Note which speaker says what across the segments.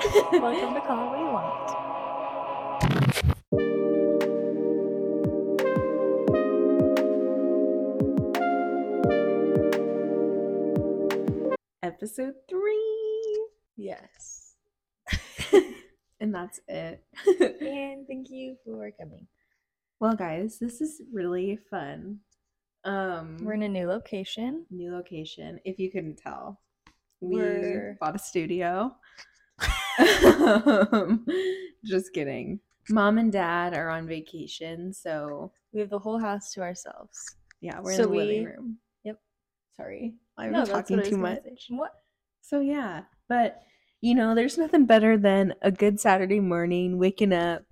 Speaker 1: Welcome to Call It What You Want.
Speaker 2: Episode three.
Speaker 1: Yes.
Speaker 2: And that's it.
Speaker 1: And thank you for coming.
Speaker 2: well, guys, this is really fun. Um,
Speaker 1: We're in a new location.
Speaker 2: new location. If you couldn't tell, we
Speaker 1: We're-
Speaker 2: bought a studio. Just kidding. Mom and dad are on vacation, so
Speaker 1: We have the whole house to ourselves.
Speaker 2: yeah, we're
Speaker 1: So
Speaker 2: in the living room.
Speaker 1: Yep.
Speaker 2: Sorry, I'm
Speaker 1: No,
Speaker 2: talking
Speaker 1: what I was
Speaker 2: too much.
Speaker 1: say. What?
Speaker 2: So yeah, but you know, there's nothing better than a good Saturday morning, waking up,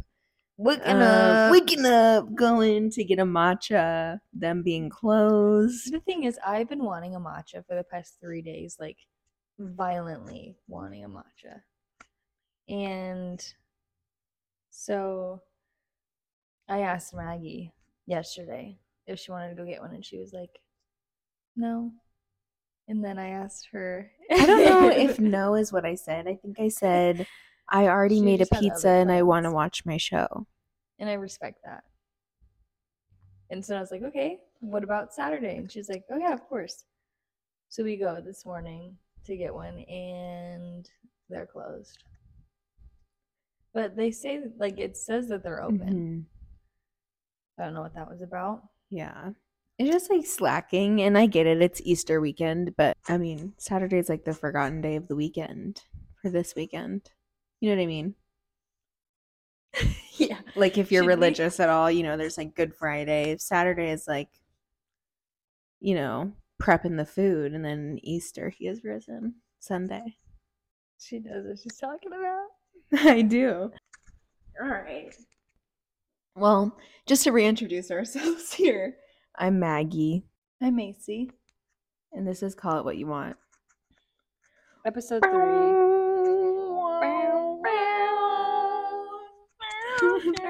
Speaker 1: Waking
Speaker 2: uh, waking up, going to get a matcha, them being closed.
Speaker 1: The thing is, I've been wanting a matcha for the past three days, like violently wanting a matcha. And so I asked Maggie yesterday if she wanted to go get one, and she was like, no. And then I asked her.
Speaker 2: I don't know if no is what I said. I think I said I already
Speaker 1: She
Speaker 2: made a pizza and I want to watch my show.
Speaker 1: and I respect that. And so I was like, okay, what about Saturday? And she's like, oh yeah, of course. So we go this morning to get one, and they're closed. But they say like it says that they're open.
Speaker 2: Mhm.
Speaker 1: I don't know what that was about.
Speaker 2: Yeah. It's just like slacking, and I get it. It's Easter weekend, but I mean, Saturday's like the forgotten day of the weekend for this weekend. You know what I mean?
Speaker 1: yeah.
Speaker 2: Like if you're
Speaker 1: Should we-
Speaker 2: religious at all, you know, there's like Good Friday. Saturday is like, you know, prepping the food, and then Easter, he is risen. Sunday.
Speaker 1: She knows what she's talking about.
Speaker 2: I do. All right. Well, just to reintroduce ourselves here, I'm Maggie,
Speaker 1: I'm Macy.
Speaker 2: and this is Call It What You Want.
Speaker 1: Episode three.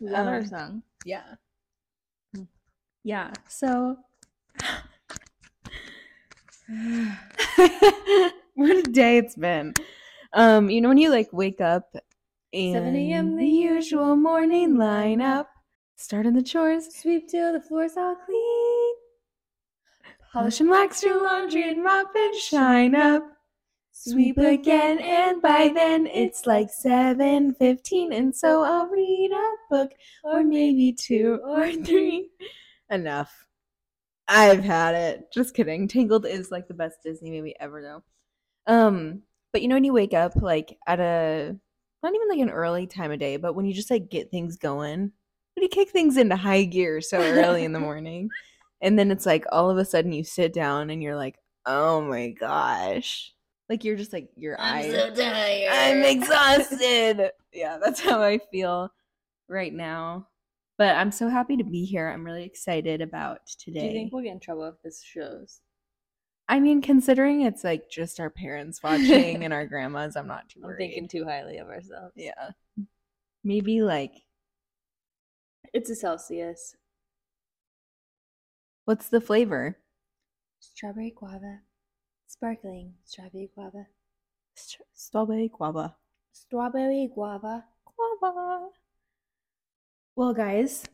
Speaker 1: That our
Speaker 2: Uh,
Speaker 1: song?
Speaker 2: Yeah. Yeah. So what a day it's been. Um, you know when you like wake up and
Speaker 1: 7 a.m.
Speaker 2: the usual morning lineup, Start starting the chores,
Speaker 1: Sweep till the floor's all clean.
Speaker 2: polish and wax your laundry and mop and shine up. Sweep again, and by then it's like 7:15, and so I'll read a book or maybe two or three. Enough. I've had it. Just kidding. Tangled is like the best Disney movie ever, though. Um, but you know when you wake up like at a not even like an early time of day, but when you just like get things going, when you kick things into high gear so early in the morning, and then it's like all of a sudden you sit down and you're like, oh my gosh, like you're just like your eyes.
Speaker 1: I'm so tired.
Speaker 2: I'm exhausted. yeah, that's how I feel right now. But I'm so happy to be here. I'm really excited about today.
Speaker 1: Do you think we'll get in trouble if this shows?
Speaker 2: I mean, considering it's like just our parents watching and our grandmas, I'm not too
Speaker 1: I'm thinking too highly of ourselves.
Speaker 2: yeah, maybe like
Speaker 1: It's a Celsius.
Speaker 2: what's the flavor?
Speaker 1: Strawberry guava. Sparkling strawberry guava.
Speaker 2: Str- Strawberry guava.
Speaker 1: Strawberry guava.
Speaker 2: Guava. Well, guys,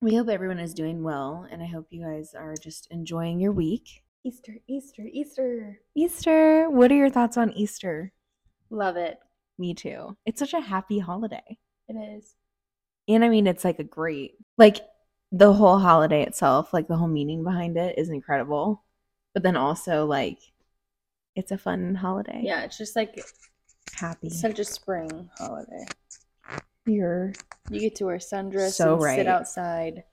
Speaker 2: we hope everyone is doing well, and I hope you guys are just enjoying your week.
Speaker 1: Easter, Easter, Easter.
Speaker 2: Easter. What are your thoughts on Easter?
Speaker 1: Love it.
Speaker 2: Me too. It's such a happy holiday.
Speaker 1: It is.
Speaker 2: And I mean, it's like a great, like the whole holiday itself, like the whole meaning behind it is incredible. But then also, like, it's a fun holiday.
Speaker 1: Yeah, it's just like
Speaker 2: Happy.
Speaker 1: such a spring holiday.
Speaker 2: You're.
Speaker 1: You get to wear sundress
Speaker 2: So
Speaker 1: and
Speaker 2: right.
Speaker 1: sit outside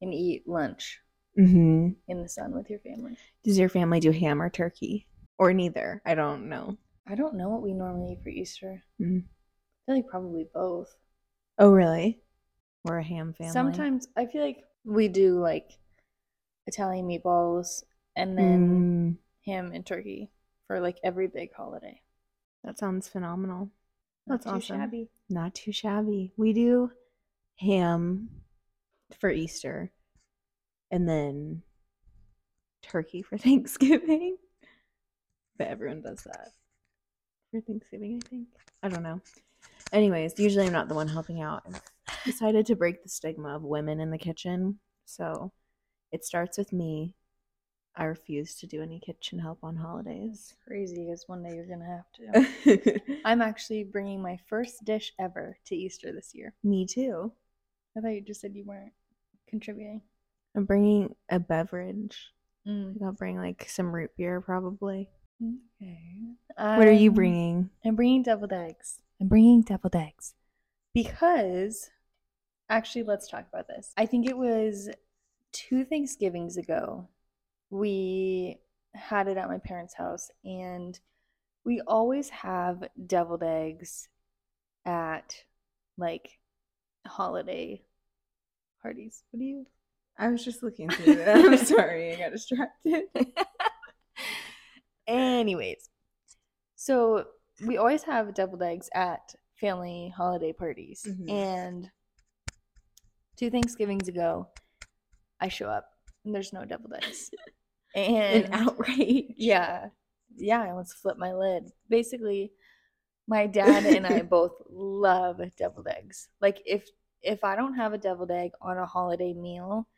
Speaker 1: and eat lunch
Speaker 2: hmm
Speaker 1: in the sun with your family.
Speaker 2: Does your family do ham or turkey? Or neither? I don't know.
Speaker 1: I don't know what we normally eat for Easter.
Speaker 2: Mm.
Speaker 1: I feel like probably both.
Speaker 2: Oh, really? We're a ham family.
Speaker 1: Sometimes I feel like we do like Italian meatballs and then
Speaker 2: Mm,
Speaker 1: ham and turkey for like every big holiday.
Speaker 2: that sounds phenomenal.
Speaker 1: Not
Speaker 2: That's
Speaker 1: too
Speaker 2: awesome.
Speaker 1: shabby.
Speaker 2: Not too shabby. We do ham for Easter and then turkey for Thanksgiving. But everyone does that. for Thanksgiving, I think. I don't know. Anyways, usually I'm not the one helping out. I've decided to break the stigma of women in the kitchen. So it starts with me. I refuse to do any kitchen help on holidays.
Speaker 1: Crazy because one day you're gonna have to. I'm actually bringing my first dish ever to Easter this year.
Speaker 2: me too.
Speaker 1: I thought you just said you weren't contributing.
Speaker 2: I'm bringing a beverage.
Speaker 1: Mm.
Speaker 2: I'll bring like some root beer probably.
Speaker 1: Okay.
Speaker 2: What are you bringing?
Speaker 1: I'm bringing deviled eggs. I'm bringing deviled eggs because actually, let's talk about this. I think it was two Thanksgivings ago. We had it at my parents' house, and we always have deviled eggs at like holiday parties. What do you?
Speaker 2: I was just looking through that. I'm sorry, I got distracted.
Speaker 1: Anyways, so we always have deviled eggs at family holiday parties.
Speaker 2: Mhm.
Speaker 1: And two Thanksgivings ago, I show up and there's no deviled eggs. And
Speaker 2: An outrage.
Speaker 1: yeah, yeah, I almost flipped my lid. Basically, my dad and I both love deviled eggs. Like if if I don't have a deviled egg on a holiday meal,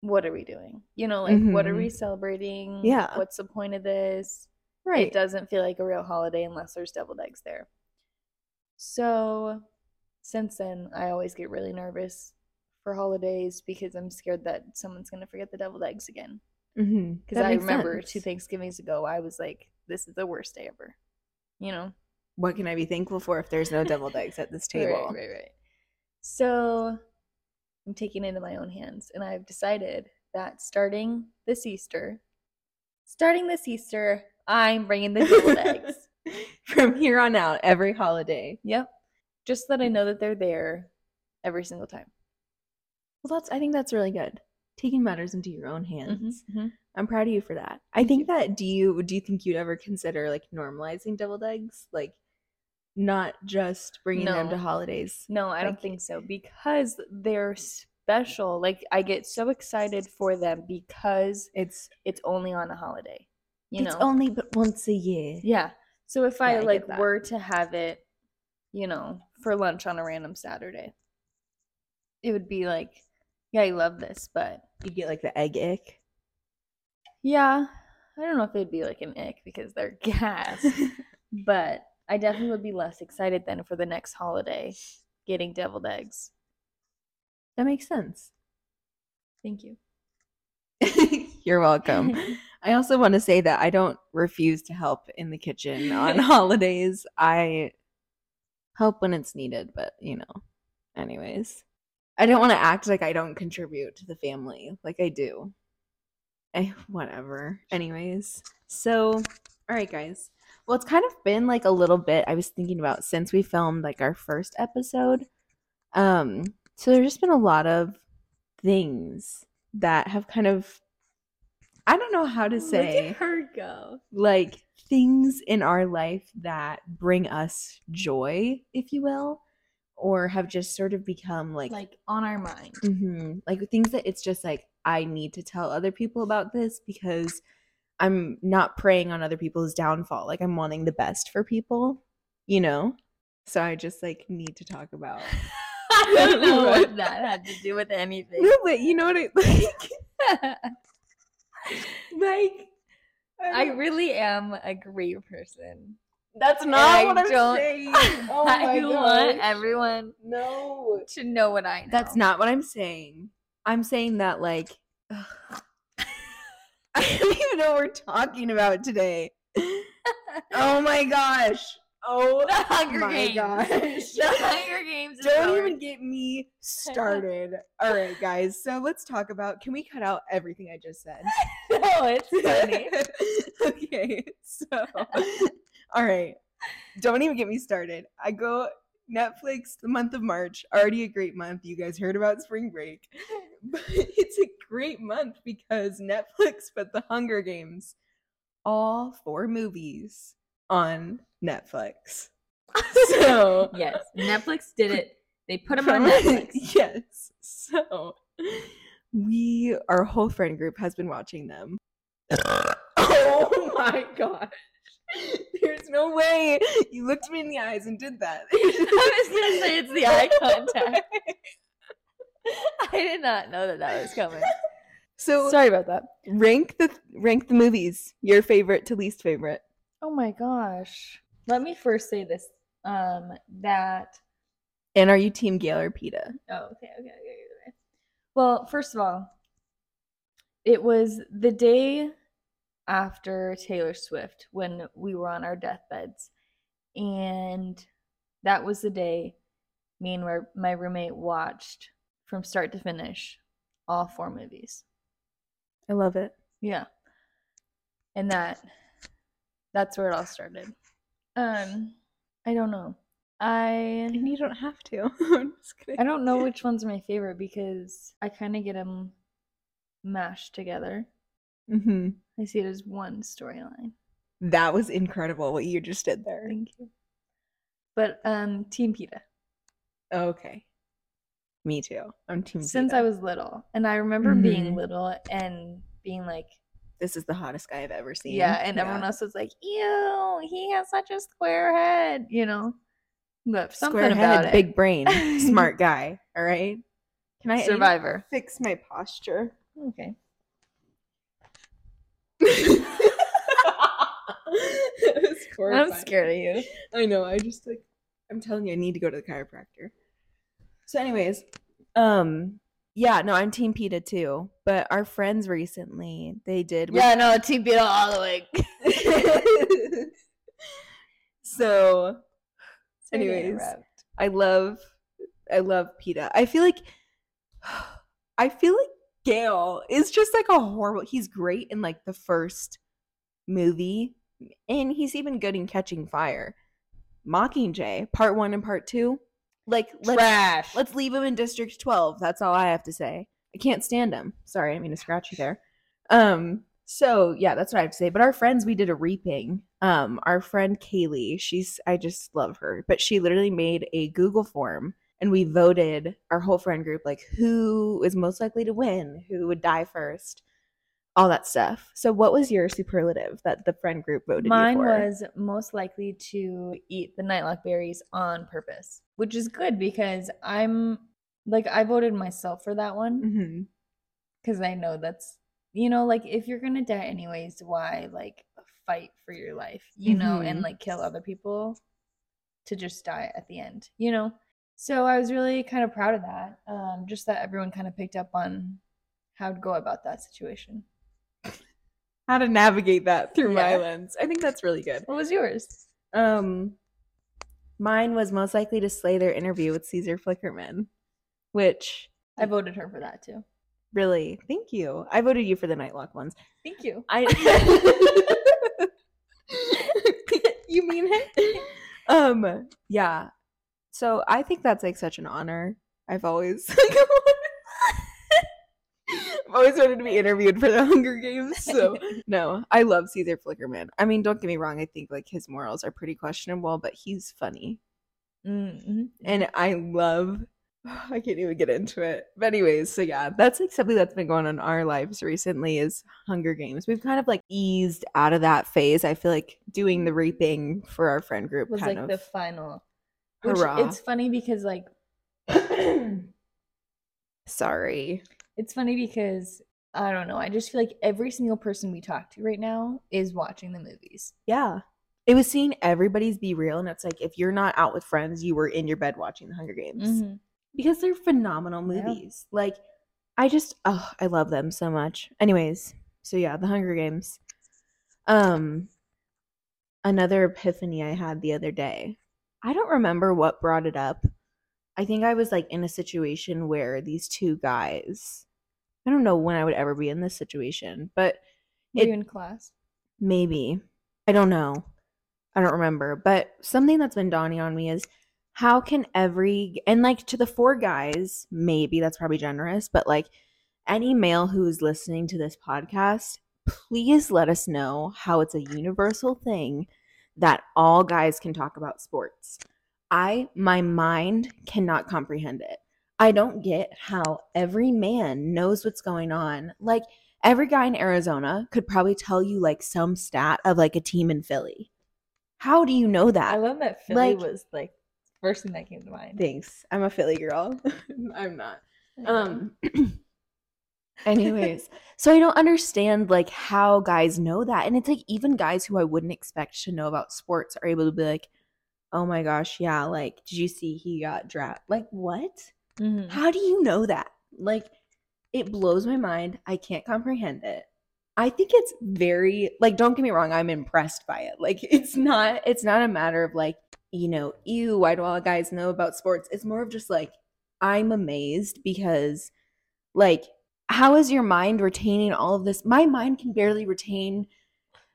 Speaker 1: what are we doing? You know, like what are we celebrating?
Speaker 2: Yeah.
Speaker 1: What's the point of this?
Speaker 2: Right.
Speaker 1: It doesn't feel like a real holiday unless there's deviled eggs there. So since then, I always get really nervous for holidays because I'm scared that someone's going to forget the deviled eggs again.
Speaker 2: mm-hmm.
Speaker 1: Because I remember two Thanksgivings ago, I was like, this is the worst day ever. You know?
Speaker 2: What can I be thankful for if there's no deviled eggs at this table?
Speaker 1: Right, right, right. So I'm taking it into my own hands, and I've decided that starting this Easter, starting this Easter, I'm bringing the deviled eggs.
Speaker 2: From here on out, every holiday.
Speaker 1: Yep. Just so that I know that they're there every single time.
Speaker 2: Well, that's I think that's really good. Taking matters into your own hands.
Speaker 1: mhm.
Speaker 2: I'm proud of you for that. I think that do you do you think you'd ever consider like normalizing deviled eggs, like not just bringing them to holidays?
Speaker 1: No, I don't think so because they're special. Like I get so excited for them because
Speaker 2: It's
Speaker 1: it's only on a holiday. You
Speaker 2: it's
Speaker 1: know.
Speaker 2: only but once a year.
Speaker 1: Yeah. So if I
Speaker 2: Yeah, I get
Speaker 1: like were to have it, you know, for lunch on a random Saturday, it would be like, yeah, I love this, but
Speaker 2: You get like the egg ick.
Speaker 1: yeah, I don't know if it'd be like an ick because they're gas, but I definitely would be less excited then for the next holiday getting deviled eggs.
Speaker 2: that makes sense.
Speaker 1: Thank you.
Speaker 2: You're welcome. I also want to say that I don't refuse to help in the kitchen on holidays. I help when it's needed, but you know, anyways. I don't want to act like I don't contribute to the family like I do. Eh, whatever. Anyways, so all right, guys. Well, it's kind of been like a little bit I was thinking about since we filmed like our first episode. Um, so there's just been a lot of things that have kind of I don't know how to say Look at
Speaker 1: her go.
Speaker 2: like things in our life that bring us joy, if you will, or have just sort of become like
Speaker 1: Like on our mind.
Speaker 2: Mhm. like things that it's just like I need to tell other people about this because I'm not preying on other people's downfall. Like I'm wanting the best for people, you know? So I just like need to talk about.
Speaker 1: I don't know what that had to do with anything.
Speaker 2: No, but you know what I like like
Speaker 1: I
Speaker 2: don't-
Speaker 1: really am a great person.
Speaker 2: That's not
Speaker 1: I
Speaker 2: what I'm
Speaker 1: don't-
Speaker 2: saying. Oh
Speaker 1: I want everyone
Speaker 2: No.
Speaker 1: to know what I know.
Speaker 2: That's not what I'm saying. I'm saying that like I don't even know what we're talking about today. Oh my gosh. Oh
Speaker 1: the Hunger
Speaker 2: my
Speaker 1: Games.
Speaker 2: gosh.
Speaker 1: The Hunger Games.
Speaker 2: Don't even get me started. All right, guys. So let's talk about. Can we cut out everything I just said?
Speaker 1: No, it's funny.
Speaker 2: okay. So, all right. Don't even get me started. I go Netflix the month of March. Already a great month. You guys heard about spring break. But it's a great month because Netflix put the Hunger Games, all four movies, on Netflix. So,
Speaker 1: yes, Netflix did it. They put them on Netflix.
Speaker 2: yes. So we our whole friend group has been watching them. oh my gosh. There's no way. You looked me in the eyes and did that.
Speaker 1: I was gonna say it's the eye contact. I did not know that that was coming.
Speaker 2: So
Speaker 1: Sorry about that.
Speaker 2: rank the rank the movies. Your favorite to least favorite.
Speaker 1: Oh my gosh. Let me first say this. Um, that
Speaker 2: And are you Team Gale or Peeta?
Speaker 1: Oh, okay, okay, okay, okay. Well, first of all, it was the day after Taylor Swift when we were on our deathbeds. And that was the day me and my, roommate watched from start to finish all four movies.
Speaker 2: I love it.
Speaker 1: Yeah. And that that's where it all started. Um I don't know. I
Speaker 2: And you don't have to. I'm just kidding.
Speaker 1: I don't know which one's my favorite because I kind of get them mashed together.
Speaker 2: Hmm
Speaker 1: I see it as one storyline.
Speaker 2: That was incredible what you just did there.
Speaker 1: Thank you. But um Team Peeta.
Speaker 2: Okay. Me too. I'm Team
Speaker 1: Since
Speaker 2: Peeta.
Speaker 1: I was little. And I remember being
Speaker 2: Mhm.
Speaker 1: little and being like,
Speaker 2: this is the hottest guy I've ever seen.
Speaker 1: yeah, and everyone else was like, ew, he has such a square head, you know? But something
Speaker 2: Square
Speaker 1: about
Speaker 2: head,
Speaker 1: it.
Speaker 2: big brain, smart guy. All right. Can I I
Speaker 1: Survivor.
Speaker 2: fix my posture?
Speaker 1: Okay. I'm scared of you.
Speaker 2: I know. I just like I'm telling you, I need to go to the chiropractor. So, anyways, um, yeah, no, I'm Team Peeta too. But our friends recently, they did.
Speaker 1: Yeah, no, Team Peeta all the way.
Speaker 2: so, Anyways. I love, I love Peeta. I feel like, I feel like Gale is just like a horrible. He's great in like the first movie, and he's even good in Catching Fire. Mockingjay, part one and part two. Like, let's,
Speaker 1: Trash.
Speaker 2: let's leave him in District 12. That's all I have to say. I can't stand him. Sorry, I mean to scratch you there. Um, so yeah, that's what I have to say. But our friends, we did a reaping. Um, our friend Kaylee, she's I just love her, but she literally made a Google form and we voted our whole friend group like who is most likely to win, who would die first, all that stuff. So what was your superlative that the friend group voted
Speaker 1: Mine
Speaker 2: you for?
Speaker 1: was most likely to eat the nightlock berries on purpose, which is good because I'm like I voted myself for that one because I know that's you know like if you're gonna die anyways, why like fight for your life, you know, and
Speaker 2: Mhm.
Speaker 1: like kill other people to just die at the end, you know. So I was really kind of proud of that. Um, just that everyone kind of picked up on how to go about that situation.
Speaker 2: how to navigate that through my lens. I think that's really good.
Speaker 1: What was yours?
Speaker 2: Um, mine was most likely to slay their interview with Caesar Flickerman, which
Speaker 1: I voted her for that too.
Speaker 2: really, thank you. I voted you for the Nightlock ones.
Speaker 1: Thank you.
Speaker 2: I. you mean it? Um, yeah. So I think that's like such an honor. I've always like, I've always wanted to be interviewed for the Hunger Games. So no, I love Caesar Flickerman. I mean, don't get me wrong. I think like his morals are pretty questionable, but he's funny,
Speaker 1: Mm-hmm.
Speaker 2: and I love. I can't even get into it. But anyways, so yeah, that's like something that's been going on in our lives recently is Hunger Games. We've kind of like eased out of that phase. I feel like doing the reaping for our friend group
Speaker 1: was like
Speaker 2: of
Speaker 1: the final. Which
Speaker 2: hurrah.
Speaker 1: it's funny because like
Speaker 2: Sorry.
Speaker 1: it's funny because I don't know. I just feel like every single person we talk to right now is watching the movies.
Speaker 2: Yeah. It was seeing everybody's BeReal, and it's like if you're not out with friends, you were in your bed watching the Hunger Games. because they're phenomenal
Speaker 1: Yeah.
Speaker 2: movies. Like I just oh, I love them so much. Anyways, so yeah, The Hunger Games. Um another epiphany I had the other day. I don't remember what brought it up. I think I was like in a situation where these two guys I don't know when I would ever be in this situation, but
Speaker 1: Were
Speaker 2: It-
Speaker 1: you in class?
Speaker 2: maybe. I don't know. I don't remember. But something that's been dawning on me is how can every and like to the four guys, maybe that's probably generous, but like any male who's listening to this podcast, please let us know how it's a universal thing that all guys can talk about sports. I my mind cannot comprehend it. I don't get how every man knows what's going on. Like every guy in Arizona could probably tell you like some stat of like a team in Philly. How do you know that?
Speaker 1: I love that Philly
Speaker 2: Like-
Speaker 1: was like first thing that came to mind.
Speaker 2: Thanks. I'm a Philly girl. I'm not. Um anyways, so I don't understand like how guys know that. And it's like even guys who I wouldn't expect to know about sports are able to be like, "Oh my gosh, yeah, like did you see he got drafted?" Like what?
Speaker 1: Mhm.
Speaker 2: How do you know that? Like it blows my mind. I can't comprehend it. I think it's very like don't get me wrong, I'm impressed by it. Like it's not it's not a matter of like, you know, ew, why do all guys know about sports? It's more of just like I'm amazed because like how is your mind retaining all of this? My mind can barely retain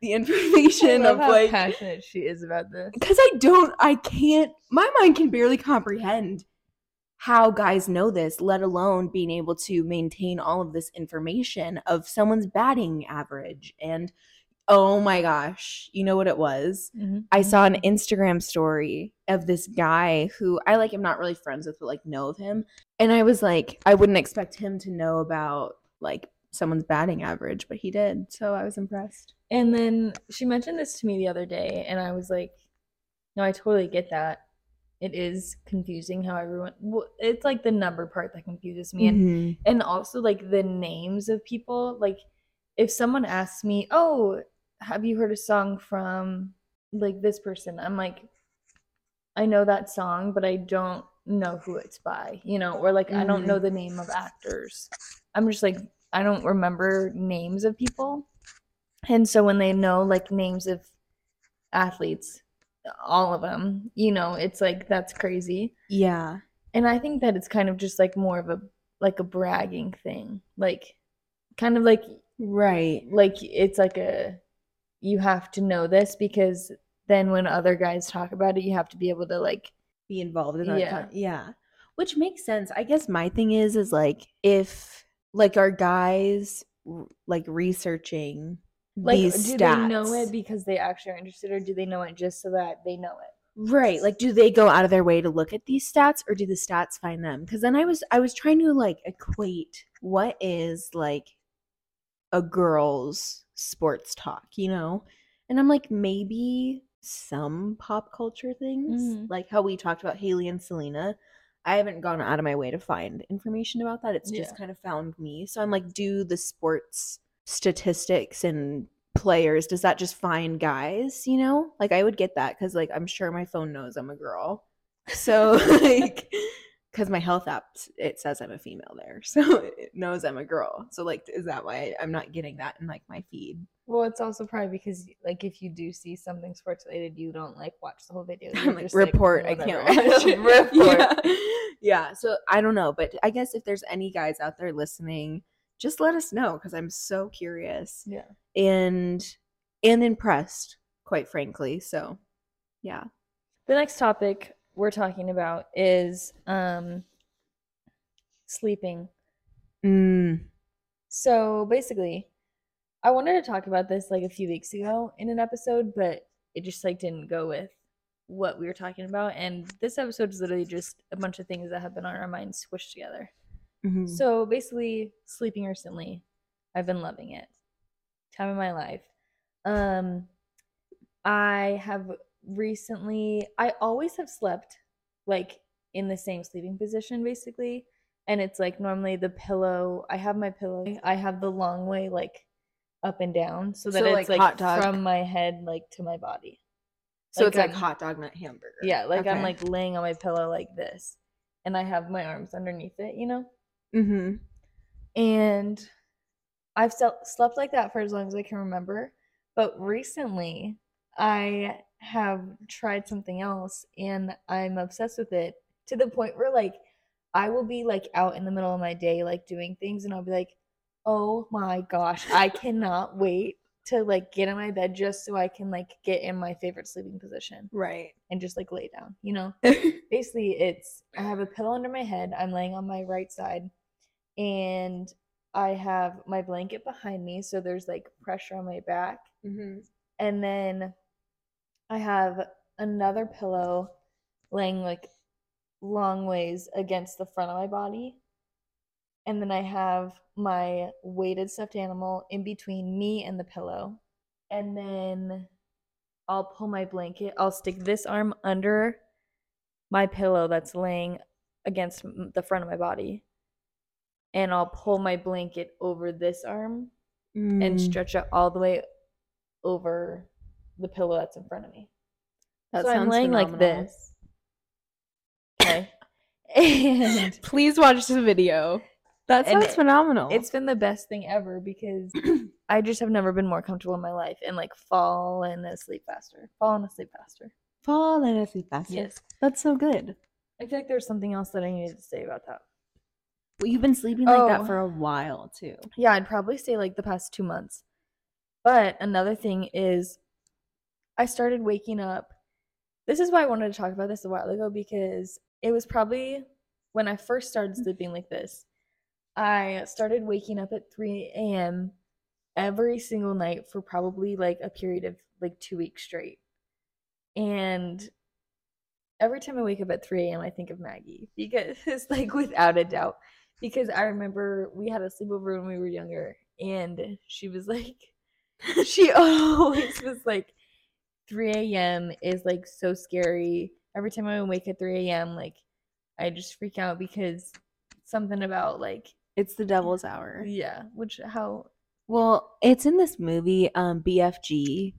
Speaker 2: the information of
Speaker 1: how
Speaker 2: like
Speaker 1: passionate she is about this.
Speaker 2: because I don't, I can't, my mind can barely comprehend how guys know this, let alone being able to maintain all of this information of someone's batting average. And oh my gosh, you know what it was?
Speaker 1: Mhm.
Speaker 2: I saw an Instagram story of this guy who I like am not really friends with, but like know of him. And I was like, I wouldn't expect him to know about like someone's batting average, but he did. So I was impressed.
Speaker 1: And then she mentioned this to me the other day, and I was like, no, I totally get that. It is confusing how everyone, well, it's like the number part that confuses me. And,
Speaker 2: Mhm.
Speaker 1: and also like the names of people. Like, if someone asks me, oh, have you heard a song from like this person? I'm like, I know that song, but I don't know who it's by, you know, or like I don't know the name of actors. I'm just like, I don't remember names of people. And so when they know like names of athletes, all of them, you know, it's like that's crazy.
Speaker 2: Yeah.
Speaker 1: And I think that it's kind of just like more of a like a bragging thing. Like kind of like
Speaker 2: Right.
Speaker 1: like it's like a you have to know this because then when other guys talk about it, you have to be able to like
Speaker 2: be involved in that
Speaker 1: Yeah.
Speaker 2: con- yeah. Which makes sense. I guess my thing is is like if like are guys like researching
Speaker 1: like
Speaker 2: these
Speaker 1: do
Speaker 2: stats
Speaker 1: they know it because they actually are interested or do they know it just so that they know it?
Speaker 2: right. Like do they go out of their way to look at these stats or do the stats find them? Because then i was i was trying to like equate what is like a girl's sports talk you know? And i'm like maybe some pop culture things
Speaker 1: Mhm.
Speaker 2: like how we talked about Hailey and selena. I haven't gone out of my way to find information about that. It's just
Speaker 1: Yeah.
Speaker 2: kind of found me. So i'm like do the sports statistics and players does that just find guys you know? Like i would get that because like i'm sure my phone knows i'm a girl. So like because my health app it says i'm a female there so it knows i'm a girl so like is that why i'm not getting that in like my feed
Speaker 1: Well, it's also probably because like if you do see something sports related, you don't like watch the whole video.
Speaker 2: I'm like, report i can't watch
Speaker 1: report.
Speaker 2: yeah. yeah so i don't know but i guess if there's any guys out there listening just let us know because i'm so curious
Speaker 1: Yeah.
Speaker 2: and and impressed quite frankly so yeah
Speaker 1: The next topic we're talking about is um sleeping.
Speaker 2: mm,
Speaker 1: So basically, I wanted to talk about this like a few weeks ago in an episode, but it just like didn't go with what we were talking about. And this episode is literally just a bunch of things that have been on our minds squished together.
Speaker 2: mhm.
Speaker 1: So basically, sleeping recently, I've been loving it. Time of my life. Um, I have recently. I always have slept like in the same sleeping position, basically, and it's like normally the pillow. I have my pillow. I have the long way like up and down, so that
Speaker 2: So,
Speaker 1: it's
Speaker 2: like,
Speaker 1: like, from my head like to my body.
Speaker 2: so
Speaker 1: like
Speaker 2: it's like
Speaker 1: I'm-
Speaker 2: hot dog not hamburger
Speaker 1: Yeah, like I'm like laying on my pillow like this, and I have my arms underneath it. You know
Speaker 2: mm-hmm
Speaker 1: and I've slept like that for as long as I can remember. But recently, I have tried something else, and I'm obsessed with it to the point where like I will be like out in the middle of my day, like doing things, and I'll be like, "Oh my gosh, I cannot wait to like get in my bed just so I can like get in my favorite sleeping position
Speaker 2: right
Speaker 1: and just like lay down." You know basically it's I have a pillow under my head. I'm laying on my right side and I have my blanket behind me so there's like pressure on my back.
Speaker 2: mm-hmm.
Speaker 1: And then I have another pillow laying like long ways against the front of my body. And then I have my weighted stuffed animal in between me and the pillow. And then I'll pull my blanket, I'll stick this arm under my pillow that's laying against the front of my body. And I'll pull my blanket over this arm and
Speaker 2: Mm,
Speaker 1: stretch it all the way over the pillow that's in front of me.
Speaker 2: that
Speaker 1: so I'm
Speaker 2: sounds
Speaker 1: laying like this. Okay. and
Speaker 2: Please watch the video. That sounds
Speaker 1: it-
Speaker 2: phenomenal.
Speaker 1: it's been the best thing ever because I just have never been more comfortable in my life and like fallen asleep faster. Fallen asleep faster.
Speaker 2: falling asleep faster.
Speaker 1: Yes.
Speaker 2: That's so good.
Speaker 1: I feel like there's something else that I needed to say about that.
Speaker 2: Well, you've been sleeping like
Speaker 1: Oh.
Speaker 2: that for a while too.
Speaker 1: Yeah, I'd probably say like the past two months. But another thing is, I started waking up. This is why I wanted to talk about this a while ago because it was probably when I first started mm-hmm. sleeping like this. I started waking up at 3 a.m. every single night for probably like a period of like two weeks straight. And every time I wake up at 3 a.m., I think of Maggie because it's like without a doubt. Because I remember we had a sleepover when we were younger, and she was like, she always was like, 3 a.m. is like so scary. Every time I wake at 3 a.m., like I just freak out because something about like,
Speaker 2: It's the devil's hour.
Speaker 1: yeah, which how
Speaker 2: Well, it's in this movie, um, BFG.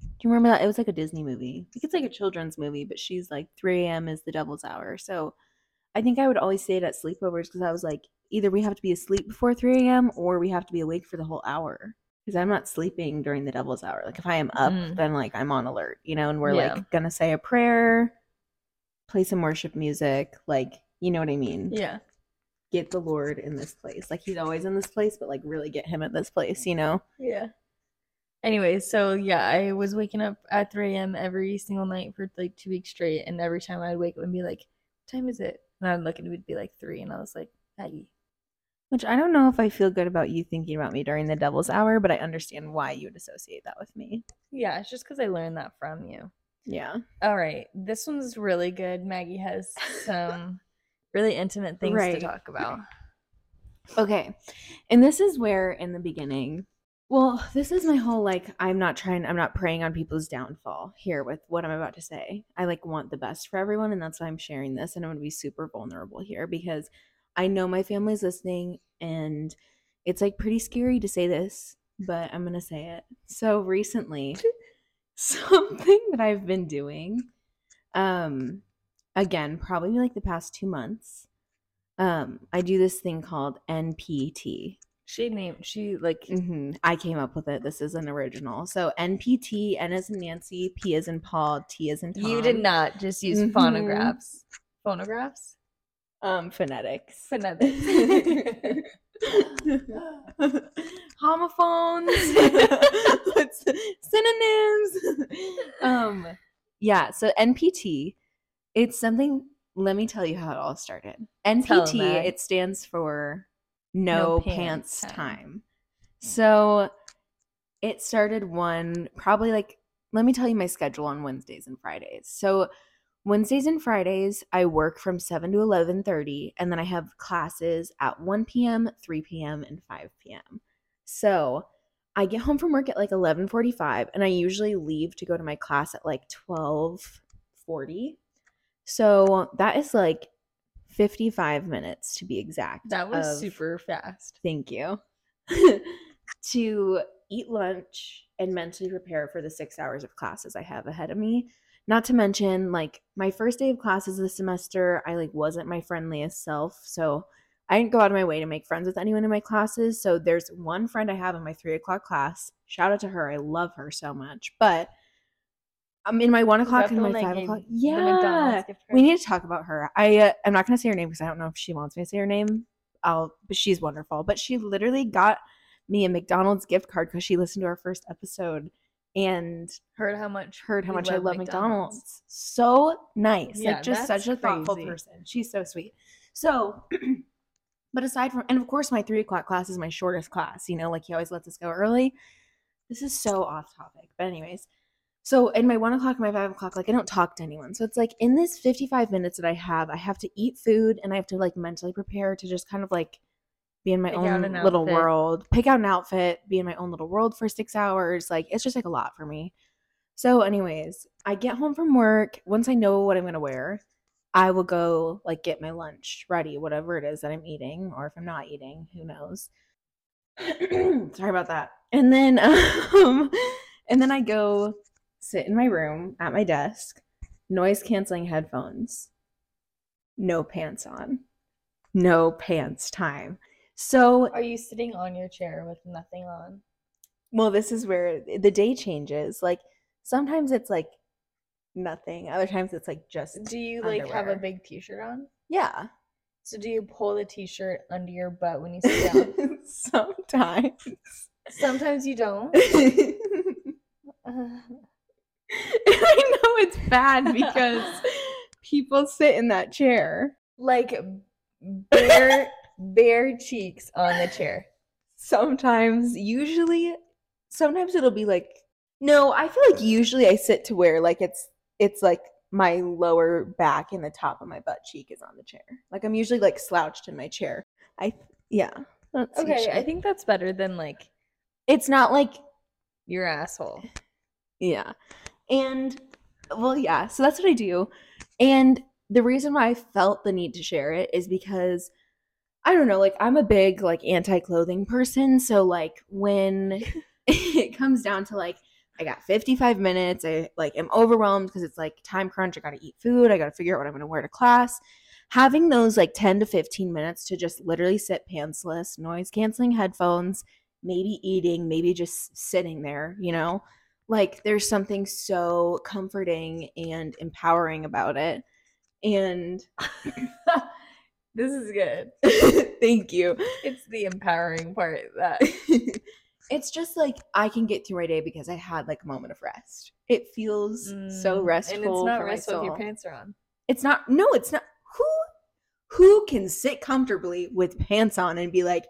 Speaker 2: Do you remember that? It was like a Disney movie. I think it's like a children's movie, but she's like 3 a.m. is the devil's hour. So I think I would always say it at sleepovers because I was like, either we have to be asleep before 3 a.m. or we have to be awake for the whole hour. Because I'm not sleeping during the devil's hour. Like if I am up,
Speaker 1: Mm.
Speaker 2: then like I'm on alert, you know, and we're
Speaker 1: Yeah.
Speaker 2: like gonna say a prayer, play some worship music, like you know what I mean?
Speaker 1: yeah.
Speaker 2: Get the Lord in this place. Like he's always in this place, but like really get him at this place, you know?
Speaker 1: Yeah. Anyway, so yeah, I was waking up at 3 a.m. every single night for like two weeks straight, and every time I'd wake up and be like, "What time is it?" And I'd look and it would be like three, and I was like, "Maggie."
Speaker 2: Which I don't know if I feel good about you thinking about me during the devil's hour, but I understand why you would associate that with me.
Speaker 1: Yeah, it's just because I learned that from you.
Speaker 2: Yeah.
Speaker 1: All right, this one's really good. Maggie has some really intimate things to talk about.
Speaker 2: Okay. And this is where in the beginning, well, this is my whole like I'm not trying I'm not preying on people's downfall here with what I'm about to say. I like want the best for everyone and that's why I'm sharing this and I'm going to be super vulnerable here because I know my family's listening and it's like pretty scary to say this, but I'm going to say it. So recently something that I've been doing um again, probably like the past 2 months um i do this thing called npt
Speaker 1: She named she like
Speaker 2: hmm i came up with it this is an original so npt n is in nancy p is in paul t is in tom
Speaker 1: you did not just use
Speaker 2: Mhm.
Speaker 1: phonographs. Phonographs.
Speaker 2: Um phonetics
Speaker 1: Phonetics.
Speaker 2: homophones synonyms um yeah so npt it's something let me tell you how it all started npt it stands for no,
Speaker 1: No
Speaker 2: pants,
Speaker 1: Pants
Speaker 2: time.
Speaker 1: Time.
Speaker 2: so it started one probably like let me tell you my schedule on wednesdays and fridays so wednesdays and fridays i work from 7 to 11.30 and then i have classes at 1 p.m 3 p.m and 5 p.m so i get home from work at like 11.45 and i usually leave to go to my class at like 12.40 so that is like 55 minutes to be exact
Speaker 1: That was
Speaker 2: of-
Speaker 1: super fast.
Speaker 2: thank you to eat lunch and mentally prepare for the six hours of classes i have ahead of me not to mention like my first day of classes this semester i like wasn't my friendliest self so i didn't go out of my way to make friends with anyone in my classes so there's one friend i have in my three o'clock class shout out to her i love her so much but i'm in my one o'clock and my five o'clock yeah we need to talk about her. I uh, I'm not gonna say her name because I don't know if she wants me to say her name. I'll, but she's wonderful. But she literally got me a McDonald's gift card because she listened to our first episode and
Speaker 1: Heard how much
Speaker 2: heard how much I love McDonald's. So nice,
Speaker 1: Yeah,
Speaker 2: like just such a thoughtful
Speaker 1: crazy.
Speaker 2: person. She's so sweet. So, but aside from, and of course, my three o'clock class is my shortest class. You know, like he always lets us go early. This is so off topic, but anyways. So in my one o'clock and my five o'clock, like I don't talk to anyone. So it's like in this 55 minutes that I have, I have to eat food and I have to like mentally prepare to just kind of like be in my
Speaker 1: Pick
Speaker 2: own little
Speaker 1: outfit.
Speaker 2: world, pick out an outfit, be in my own little world for six hours. Like it's just like a lot for me. So, anyways, I get home from work. Once I know what I'm gonna wear, I will go like get my lunch ready, whatever it is that I'm eating, or if I'm not eating, who knows. Sorry about that. And then, um, and then I go sit in my room at my desk, noise canceling headphones, no pants on, no pants time. So,
Speaker 1: Are you sitting on your chair with nothing on?
Speaker 2: well, this is where the day changes. Like sometimes it's like nothing, other times it's like just
Speaker 1: Do you like have a big t-shirt on?
Speaker 2: yeah.
Speaker 1: So do you pull the t-shirt under your butt when you sit down?
Speaker 2: sometimes.
Speaker 1: Sometimes you don't.
Speaker 2: I know it's bad because people sit in that chair.
Speaker 1: like bare bare cheeks on the chair.
Speaker 2: Sometimes, usually, sometimes it'll be like no. I feel like usually I sit to where like it's it's like my lower back and the top of my butt cheek is on the chair. Like I'm usually like slouched in my chair. I yeah.
Speaker 1: Okay, I think that's better than like
Speaker 2: it's not like
Speaker 1: your asshole.
Speaker 2: Yeah. And well, yeah, so that's what I do. And the reason why I felt the need to share it is because I don't know, like I'm a big like anti-clothing person, so like when it comes down to like I got 55 minutes, I like am overwhelmed because it's like time crunch, I got to eat food, I got to figure out what I'm going to wear to class. Having those like 10 to 15 minutes to just literally sit pantsless, noise canceling headphones, maybe eating, maybe just sitting there, you know? like there's something so comforting and empowering about it and
Speaker 1: this is good.
Speaker 2: thank you
Speaker 1: It's the empowering part that
Speaker 2: it's just like i can get through my day because i had like a moment of rest it feels so
Speaker 1: Mm,
Speaker 2: restful
Speaker 1: And it's not restful if your pants are on.
Speaker 2: it's not no it's not who who can sit comfortably with pants on and be like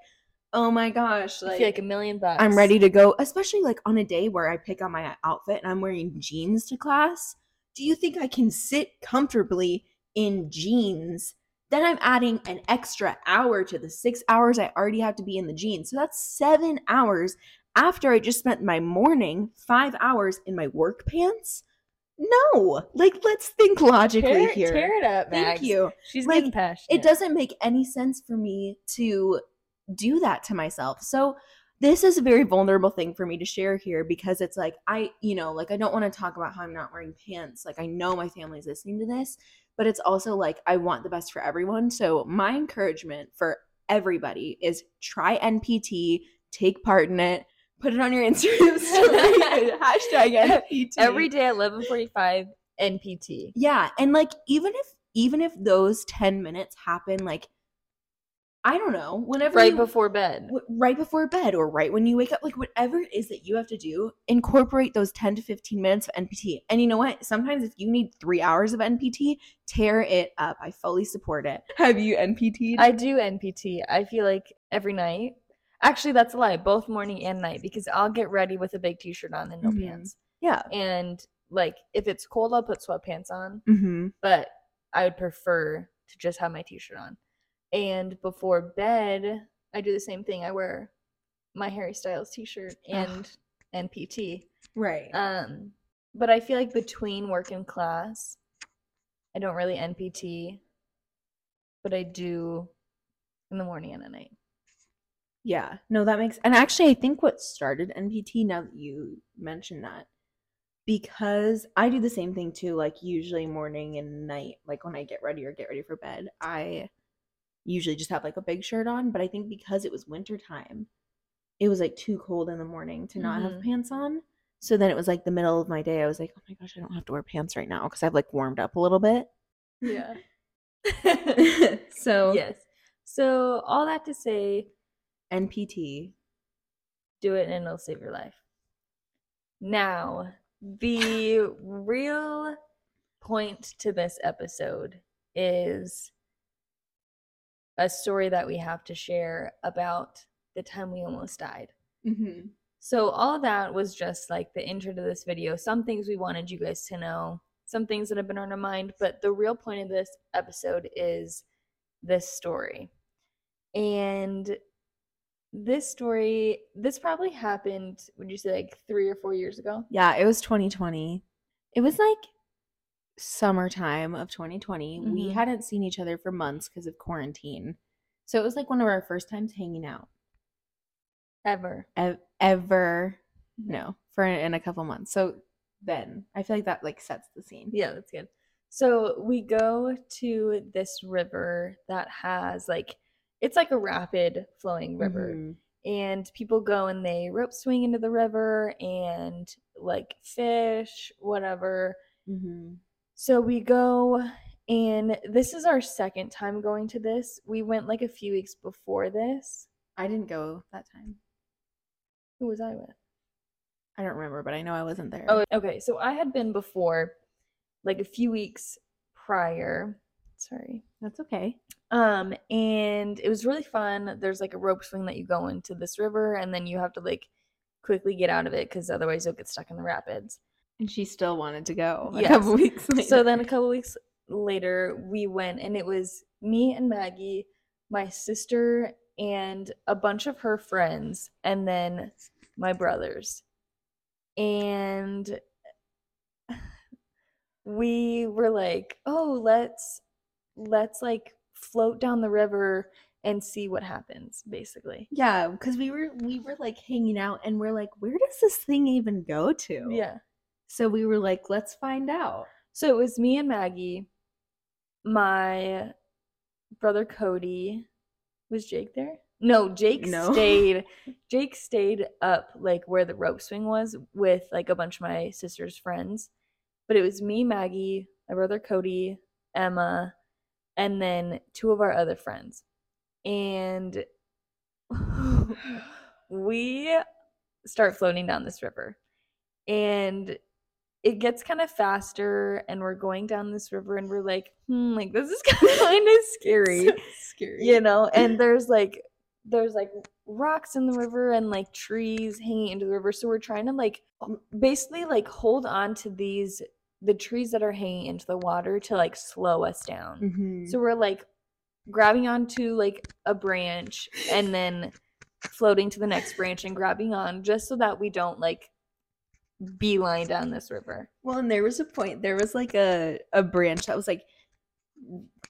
Speaker 2: oh my gosh like,
Speaker 1: feel like a million bucks.
Speaker 2: I'm ready to go, especially like on a day where I pick out my outfit and I'm wearing jeans to class. Do you think I can sit comfortably in jeans? Then I'm adding an extra hour to the six hours I already have to be in the jeans. So that's seven hours after I just spent my morning five hours in my work pants. No, like let's think logically
Speaker 1: tear,
Speaker 2: here.
Speaker 1: tear it up,
Speaker 2: Thank you.
Speaker 1: She's
Speaker 2: Like,
Speaker 1: getting passionate.
Speaker 2: It doesn't make any sense for me to do that to myself. So this is a very vulnerable thing for me to share here because it's like I, you know, like I don't want to talk about how I'm not wearing pants. Like I know my family's listening to this, but it's also like I want the best for everyone. So my encouragement for everybody is try NPT, take part in it, put it on your Instagram story, hashtag NPT.
Speaker 1: Every day at 11:45 NPT.
Speaker 2: Yeah, and like even if even if those 10 minutes happen like I don't know, whenever
Speaker 1: Right
Speaker 2: you-
Speaker 1: before bed.
Speaker 2: w- right before bed or right when you wake up like whatever it is that you have to do, incorporate those 10 to 15 minutes of NPT. And you know what? Sometimes if you need 3 hours of NPT, tear it up. I fully support it. Have you NPT'd?
Speaker 1: I do NPT. I feel like every night. Actually, that's a lie. Both morning and night because I'll get ready with a big t-shirt on and no
Speaker 2: Mhm.
Speaker 1: pants.
Speaker 2: yeah.
Speaker 1: And like if it's cold, I'll put sweatpants on.
Speaker 2: Mhm.
Speaker 1: But I would prefer to just have my t-shirt on. And before bed, I do the same thing. I wear my Harry Styles t-shirt and NPT.
Speaker 2: Right.
Speaker 1: Um, but I feel like between work and class, I don't really NPT, but I do in the morning and at night.
Speaker 2: Yeah, no, that makes and actually I think what started NPT now that you mentioned that because I do the same thing too, like usually morning and night, like when I get ready or get ready for bed, I usually just have like a big shirt on, but I think because it was winter time, it was like too cold in the morning to not have
Speaker 1: Mhm.
Speaker 2: pants on. So then it was like the middle of my day. I was like, "Oh my gosh, I don't have to wear pants right now because I've like warmed up a little bit."
Speaker 1: Yeah.
Speaker 2: so
Speaker 1: yes. So all that to say,
Speaker 2: NPT.
Speaker 1: do it and it'll save your life. Now, the real point to this episode is a story that we have to share about the time we almost died.
Speaker 2: Mm-hmm.
Speaker 1: So all that was just like the intro to this video. Some things we wanted you guys to know, some things that have been on our mind, but the real point of this episode is this story. And this story, this probably happened, would you say like three or four years ago?
Speaker 2: Yeah, it was 2020. It was like summertime of 2020. We
Speaker 1: Mhm.
Speaker 2: hadn't seen each other for months because of quarantine. So it was like one of our first times hanging out
Speaker 1: Ever.
Speaker 2: ev- ever. No, for in a couple months. So then I feel like that like sets the scene.
Speaker 1: Yeah, that's good. So we go to this river that has like it's like a rapid flowing river.
Speaker 2: Mhm.
Speaker 1: And people go and they rope swing into the river and like fish, whatever.
Speaker 2: Mhm.
Speaker 1: So we go and this is our second time going to this. We went like a few weeks before this.
Speaker 2: I didn't go that time.
Speaker 1: Who was I with?
Speaker 2: I don't remember, but I know I wasn't there.
Speaker 1: Oh, okay. So I had been before, like a few weeks prior. Sorry.
Speaker 2: that's okay.
Speaker 1: Um, and it was really fun. There's like a rope swing that you go into this river, and then you have to like quickly get out of it because otherwise you'll get stuck in the rapids.
Speaker 2: And she still wanted to go a
Speaker 1: Yes.
Speaker 2: couple weeks later.
Speaker 1: So then a couple weeks later, we went, and it was me and Maggie, my sister, and a bunch of her friends, and then my brothers. And we were like, "Oh, let's let's like float down the river and see what happens." Basically,
Speaker 2: Yeah, because we were we were like hanging out and we're like, where does this thing even go to?
Speaker 1: yeah.
Speaker 2: So we were like, let's find out.
Speaker 1: So it was me and Maggie, my brother Cody. Was Jake there? No, Jake
Speaker 2: No.
Speaker 1: stayed. Jake stayed up like where the rope swing was with like a bunch of my sister's friends. But it was me, Maggie, my brother Cody, Emma, and then two of our other friends. And we start floating down this river. And it gets kind of faster and we're going down this river and we're like, hmm, like this is kind of scary
Speaker 2: scary.
Speaker 1: you know and there's like there's like rocks in the river and like trees hanging into the river so we're trying to like basically like hold on to these the trees that are hanging into the water to like slow us down
Speaker 2: Mhm.
Speaker 1: so we're like grabbing onto like a branch and then floating to the next branch and grabbing on just so that we don't like beeline down this river
Speaker 2: Well, and there was a point. There was like a a branch that was like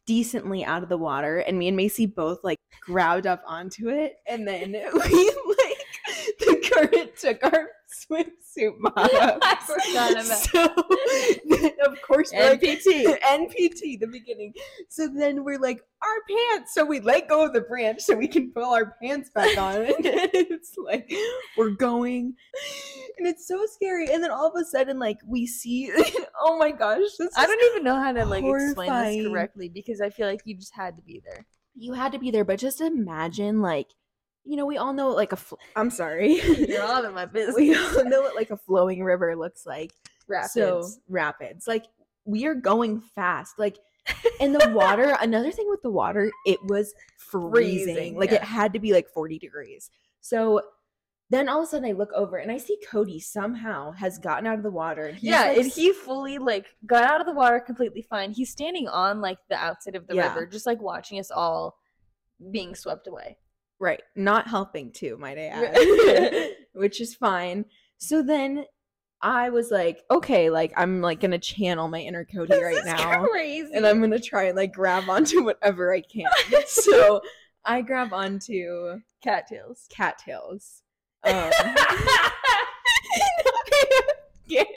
Speaker 2: decently out of the water, and me and Macy both like grabbed up onto it, and then we current took our swimsuit bottoms.
Speaker 1: I forgot about-
Speaker 2: So of course, we're like,
Speaker 1: NPT.
Speaker 2: NPT, the beginning. So then we're like, our pants. So we let go of the branch so we can pull our pants back on. And it's like, we're going. And it's so scary. And then all of a sudden, like, we see, oh my gosh. This
Speaker 1: I don't even know how to like explain this correctly because I feel like you just had to be there.
Speaker 2: You had to be there, but just imagine, like, you know, we all know what, like, a. Fl- I'm sorry.
Speaker 1: You're all in my business.
Speaker 2: we all know what, like, a flowing river looks like.
Speaker 1: Rapids.
Speaker 2: So rapids. Like we are going fast. Like and the water, another thing with the water, it was freezing.
Speaker 1: Freezing,
Speaker 2: like it had to be like 40 degrees. So then all of a sudden I look over and I see Cody somehow has gotten out of the water. And
Speaker 1: yeah,
Speaker 2: like,
Speaker 1: and he fully like got out of the water completely fine. He's standing on like the outside of the
Speaker 2: Yeah.
Speaker 1: river, just like watching us all being swept away.
Speaker 2: Right, not helping too, might I add. Which is fine. So then I was like, okay, like I'm like gonna channel my inner Cody right
Speaker 1: This is
Speaker 2: now.
Speaker 1: crazy.
Speaker 2: and I'm gonna try and like grab onto whatever I can. so I grab onto
Speaker 1: cattails.
Speaker 2: cattails. Um,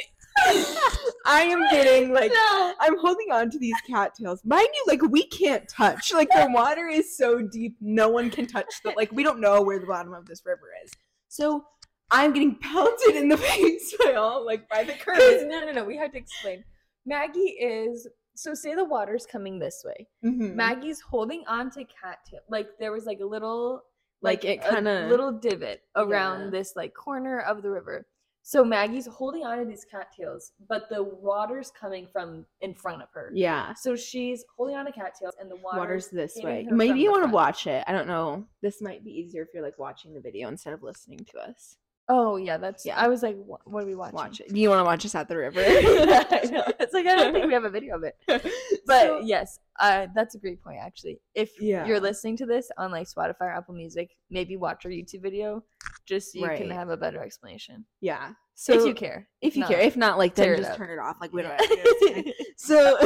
Speaker 2: I am getting like
Speaker 1: no.
Speaker 2: I'm holding on to these cattails. Mind you, like we can't touch. Like the water is so deep, no one can touch the like we don't know where the bottom of this river is. So I'm getting pelted in the face by all like by the current.
Speaker 1: no, no, no. We had to explain. Maggie is so say the water's coming this way.
Speaker 2: Mhm.
Speaker 1: Maggie's holding on to cattail. Like there was like a little,
Speaker 2: Like, it kinda-
Speaker 1: little divot around
Speaker 2: Yeah.
Speaker 1: this like corner of the river. So Maggie's holding on to these cattails, but the water's coming from in front of her.
Speaker 2: Yeah.
Speaker 1: So she's holding on to cattails, and the water
Speaker 2: Water's this way. Maybe you want to watch it. I don't know. This might be easier if you're like watching the video instead of listening to us.
Speaker 1: Oh yeah, that's
Speaker 2: Yeah.
Speaker 1: I was like, what, what are we watching?
Speaker 2: Watch it. You want to watch us at the river?
Speaker 1: I know. It's like I don't think we have a video of it. But
Speaker 2: So-
Speaker 1: yes, uh, that's a great point actually. If
Speaker 2: Yeah.
Speaker 1: you're listening to this on like Spotify or Apple Music, maybe watch our YouTube video just so you can have a better explanation.
Speaker 2: yeah. So
Speaker 1: if you care.
Speaker 2: if you
Speaker 1: not,
Speaker 2: care, if not, like then just
Speaker 1: up.
Speaker 2: turn it off. Like we don't. Have to do it. It's fine. So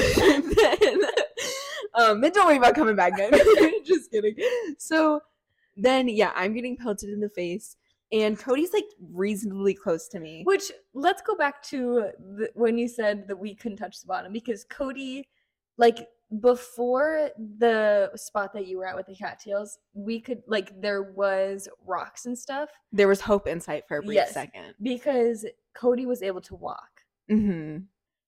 Speaker 2: then, um, then don't worry about coming back then. Just kidding. So then, yeah, I'm getting pelted in the face, and Cody's like reasonably close to me.
Speaker 1: Which let's go back to the, when you said that we couldn't touch the bottom because Cody, like before the spot that you were at with the cattails, we could like there was rocks and stuff
Speaker 2: There was hope in sight for a brief
Speaker 1: Yes.
Speaker 2: second.
Speaker 1: because Cody was able to walk.
Speaker 2: hmm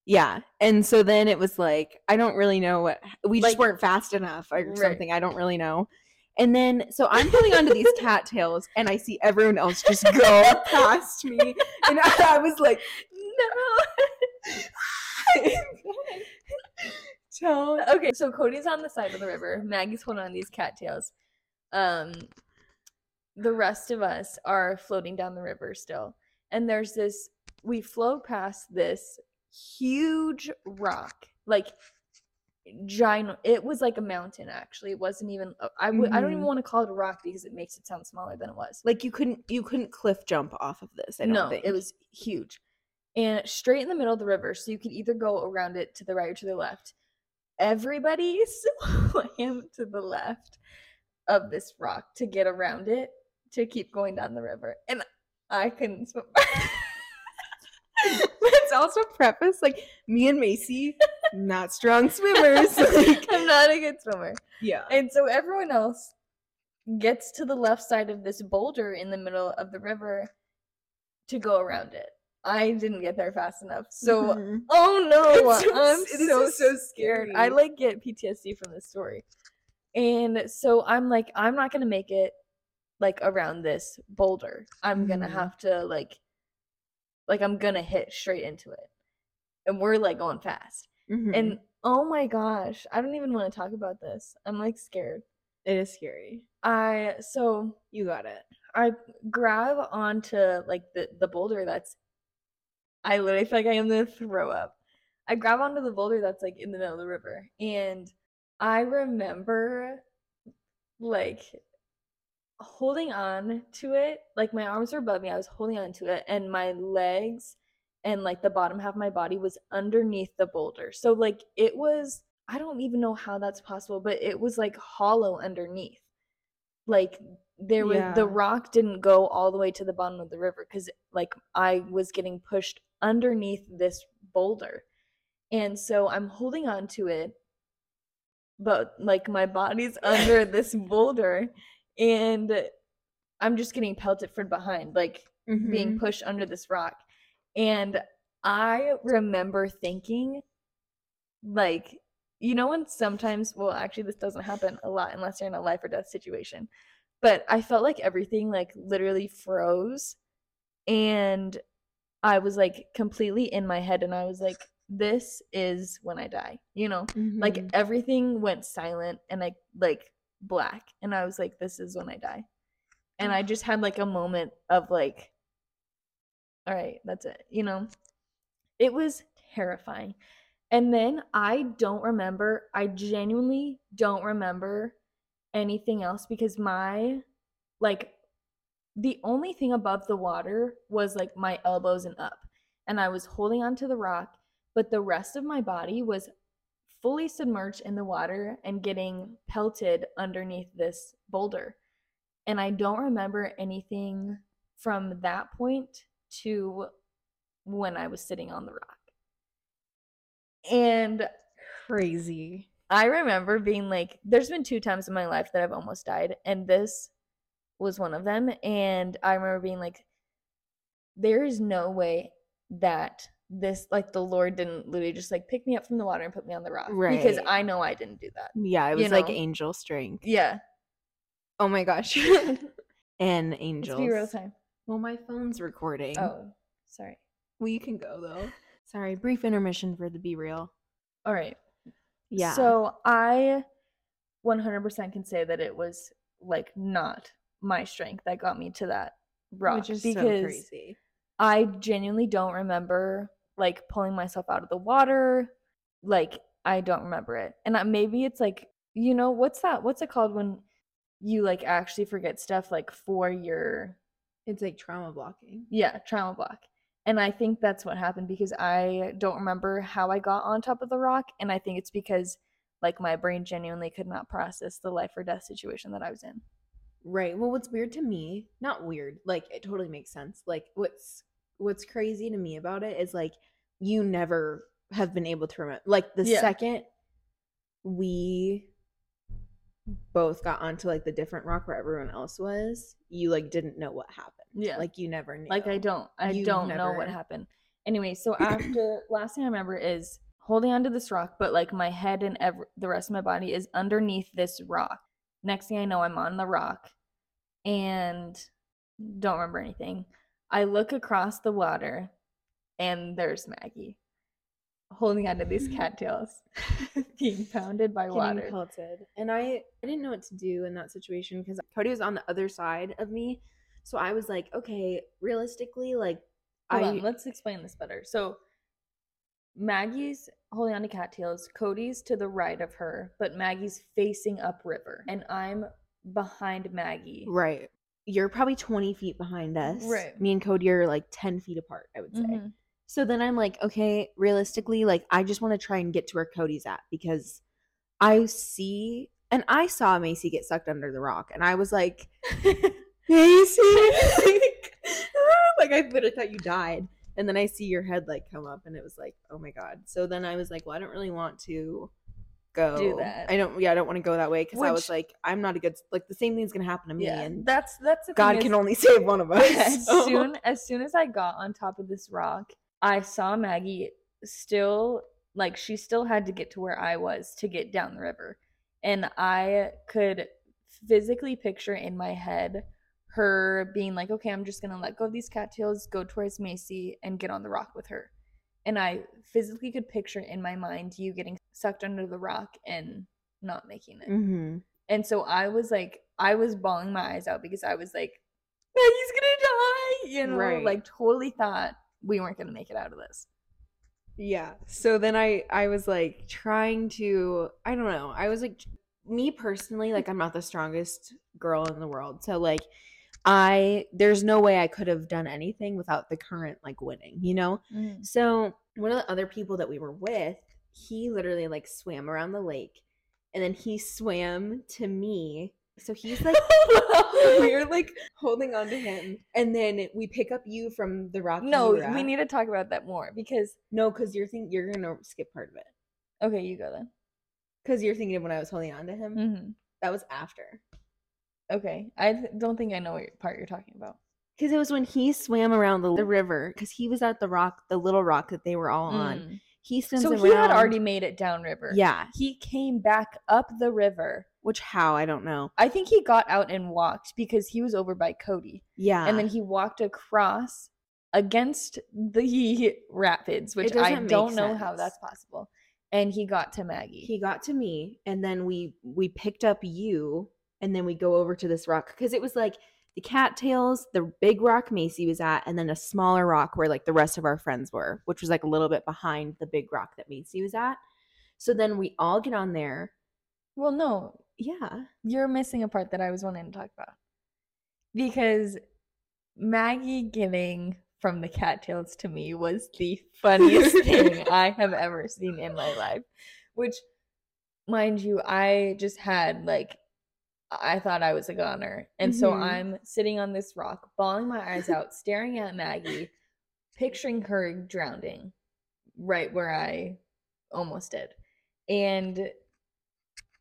Speaker 2: Yeah, and so then it was like I don't really know what we just weren't fast enough or
Speaker 1: Right.
Speaker 2: something. I don't really know. And then so I'm holding onto these cattails, and I see everyone else just go past me, and I, I was like,
Speaker 1: No. Okay, so Cody's on the side of the river. Maggie's holding on these cattails. Um, the rest of us are floating down the river still, and there's this. We float past this huge rock, like giant. It was like a mountain. Actually, it wasn't even. uh, I would. I don't even
Speaker 2: Mhm.
Speaker 1: want to call it a rock because it makes it sound smaller than it was.
Speaker 2: Like you couldn't you couldn't cliff jump off of this. I don't
Speaker 1: no,
Speaker 2: think
Speaker 1: it was huge. And straight in the middle of the river, so you could either go around it to the right or to the left. Everybody swam to the left of this rock to get around it to keep going down the river. And I couldn't swim.
Speaker 2: Let's also preface like me and Macy, not strong swimmers. Like,
Speaker 1: I'm not a good swimmer.
Speaker 2: yeah.
Speaker 1: And so everyone else gets to the left side of this boulder in the middle of the river to go around it. I didn't get there fast enough. So
Speaker 2: Mhm.
Speaker 1: Oh no,
Speaker 2: It's so-
Speaker 1: I'm so
Speaker 2: so
Speaker 1: scared. I like get PTSD from this story. And so I'm like, I'm not gonna make it like around this boulder. I'm gonna
Speaker 2: Mhm.
Speaker 1: have to like like I'm gonna hit straight into it. And we're like going fast.
Speaker 2: Mhm.
Speaker 1: And oh my gosh, I don't even want to talk about this. I'm like scared.
Speaker 2: it is scary.
Speaker 1: I so
Speaker 2: You got it.
Speaker 1: I grab onto like the the boulder that's I literally feel like I am gonna throw up. I grab onto the boulder that's like in the middle of the river and I remember like holding on to it like my arms were above me I was holding on to it and my legs and like the bottom half of my body was underneath the boulder so like it was I don't even know how that's possible but it was like hollow underneath like there was
Speaker 2: Yeah.
Speaker 1: the rock didn't go all the way to the bottom of the river because like I was getting pushed underneath this boulder. And so I'm holding on to it, but like my body's under this boulder and I'm just getting pelted from behind, like being
Speaker 2: Mhm.
Speaker 1: pushed under this rock. And I remember thinking, like, you know, when sometimes, well, actually, this doesn't happen a lot unless you're in a life or death situation. But I felt like everything, like, literally froze. And I was like completely in my head. And I was like, this is when I die, you know? Like,
Speaker 2: Mhm.
Speaker 1: everything went silent and like, like, black. And I was like, this is when I die. And I just had like a moment of like, all right, that's it. You know, it was terrifying. And then I don't remember, I genuinely don't remember anything else because my, like, the only thing above the water was like my elbows and up. And I was holding onto the rock, but the rest of my body was fully submerged in the water and getting pelted underneath this boulder. And I don't remember anything from that point to when I was sitting on the rock. And
Speaker 2: crazy.
Speaker 1: I remember being like, there's been two times in my life that I've almost died, and this was one of them. And I remember being like, there is no way that this, like, the Lord didn't literally just like pick me up from the water and put me on the rock.
Speaker 2: Right.
Speaker 1: Because I know I didn't do that.
Speaker 2: Yeah, it
Speaker 1: You
Speaker 2: was like angel strength.
Speaker 1: Yeah.
Speaker 2: Oh my gosh.
Speaker 1: it's
Speaker 2: and
Speaker 1: be
Speaker 2: angels.
Speaker 1: real time.
Speaker 2: Well, my phone's recording.
Speaker 1: Oh, sorry.
Speaker 2: Well, you can go though. Sorry, brief intermission for the BeReal.
Speaker 1: All right.
Speaker 2: Yeah.
Speaker 1: So I 100% can say that it was like not my strength that got me to that rock
Speaker 2: which is
Speaker 1: because
Speaker 2: so crazy.
Speaker 1: I genuinely don't remember like pulling myself out of the water like I don't remember it. And maybe it's like, you know, what's that? What's it called when you like actually forget stuff like for your
Speaker 2: It's like trauma blocking.
Speaker 1: yeah, trauma block. And I think that's what happened because I don't remember how I got on top of the rock and I think it's because like my brain genuinely could not process the life or death situation that I was in.
Speaker 2: Right. Well, what's weird to me, not weird, like it totally makes sense. Like what's what's crazy to me about it is like you never have been able to remember like the
Speaker 1: Yeah.
Speaker 2: second we both got onto like the different rock where everyone else was, you like didn't know what happened.
Speaker 1: Yeah.
Speaker 2: Like you never knew.
Speaker 1: Like I don't I
Speaker 2: You
Speaker 1: don't know what happened. Anyway, so after last thing I remember is holding onto this rock, but like my head and ev- the rest of my body is underneath this rock. Next thing I know, I'm on the rock and don't remember anything. I look across the water and there's Maggie holding onto these cattails being pounded by
Speaker 2: getting
Speaker 1: water.
Speaker 2: pelted. And I I didn't know what to do in that situation because Cody was on the other side of me. So I was like, okay, realistically, like
Speaker 1: Hold
Speaker 2: I
Speaker 1: on, let's explain this better. So Maggie's holding on to cattails, Cody's to the right of her, but Maggie's facing upriver, and I'm behind Maggie.
Speaker 2: Right. You're probably 20 feet behind us.
Speaker 1: Right.
Speaker 2: Me and Cody are like 10 feet apart, I would say.
Speaker 1: Mhm.
Speaker 2: So then I'm like, okay, realistically, like I just want to try and get to where Cody's at because I see and I saw Macy get sucked under the rock and I was like, Macy like, like I literally thought you died. And then I see your head like come up and it was like, oh my god. So then I was like, well, I don't really want to go do
Speaker 1: that.
Speaker 2: I don't yeah, I don't want to go that way because I was like, I'm not a good like the same thing's gonna happen to me
Speaker 1: Yeah,
Speaker 2: and
Speaker 1: that's that's
Speaker 2: God
Speaker 1: thing
Speaker 2: can only save one of us.
Speaker 1: as
Speaker 2: so-
Speaker 1: soon as soon as I got on top of this rock, I saw Maggie still like she still had to get to where I was to get down the river. And I could physically picture in my head her being like, okay, I'm just gonna let go of these cattails, go towards Macy, and get on the rock with her. And I physically could picture in my mind you getting sucked under the rock and not making it.
Speaker 2: Mhm.
Speaker 1: And so I was like, I was bawling my eyes out because I was like, Maggie's gonna die, you know,
Speaker 2: Right.
Speaker 1: like totally thought we weren't gonna make it out of this.
Speaker 2: Yeah. So then I I was like trying to I don't know. I was like me personally like I'm not the strongest girl in the world. So like I there's no way I could have done anything without the current like winning, you know? Mm. So one of the other people that we were with, he literally like swam around the lake and then he swam to me. So he's like we're like holding on to him and then we pick up you from the rock.
Speaker 1: No, we need to talk about that more because
Speaker 2: No, because you're thinking you're gonna skip part of it.
Speaker 1: okay, you go then.
Speaker 2: Because you're thinking of when I was holding on to him.
Speaker 1: hmm
Speaker 2: That was after.
Speaker 1: Okay, I th- don't think I know what part you're talking about.
Speaker 2: Because it was when he swam around the, the river. Because he was at the rock, the little rock that they were all on.
Speaker 1: Mm.
Speaker 2: He swims around.
Speaker 1: So
Speaker 2: around.
Speaker 1: he had already made it downriver.
Speaker 2: Yeah.
Speaker 1: he came back up the river.
Speaker 2: Which how I don't know.
Speaker 1: I think he got out and walked because he was over by Cody.
Speaker 2: Yeah.
Speaker 1: and then he walked across against the rapids, which I don't know how that's possible. And he got to Maggie.
Speaker 2: he got to me, and then we we picked up you, and then we go over to this rock because it was like the cattails, the big rock Macy was at, and then a smaller rock where like the rest of our friends were, which was like a little bit behind the big rock that Macy was at. So then we all get on there.
Speaker 1: well, no,
Speaker 2: Yeah.
Speaker 1: you're missing a part that I was wanting to talk about. Because Maggie giving from the cattails to me was the funniest thing I have ever seen in my life. Which, mind you, I just had like, I thought I was a goner. And so
Speaker 2: Mhm.
Speaker 1: I'm sitting on this rock, bawling my eyes out, staring at Maggie, picturing her drowning right where I almost did. And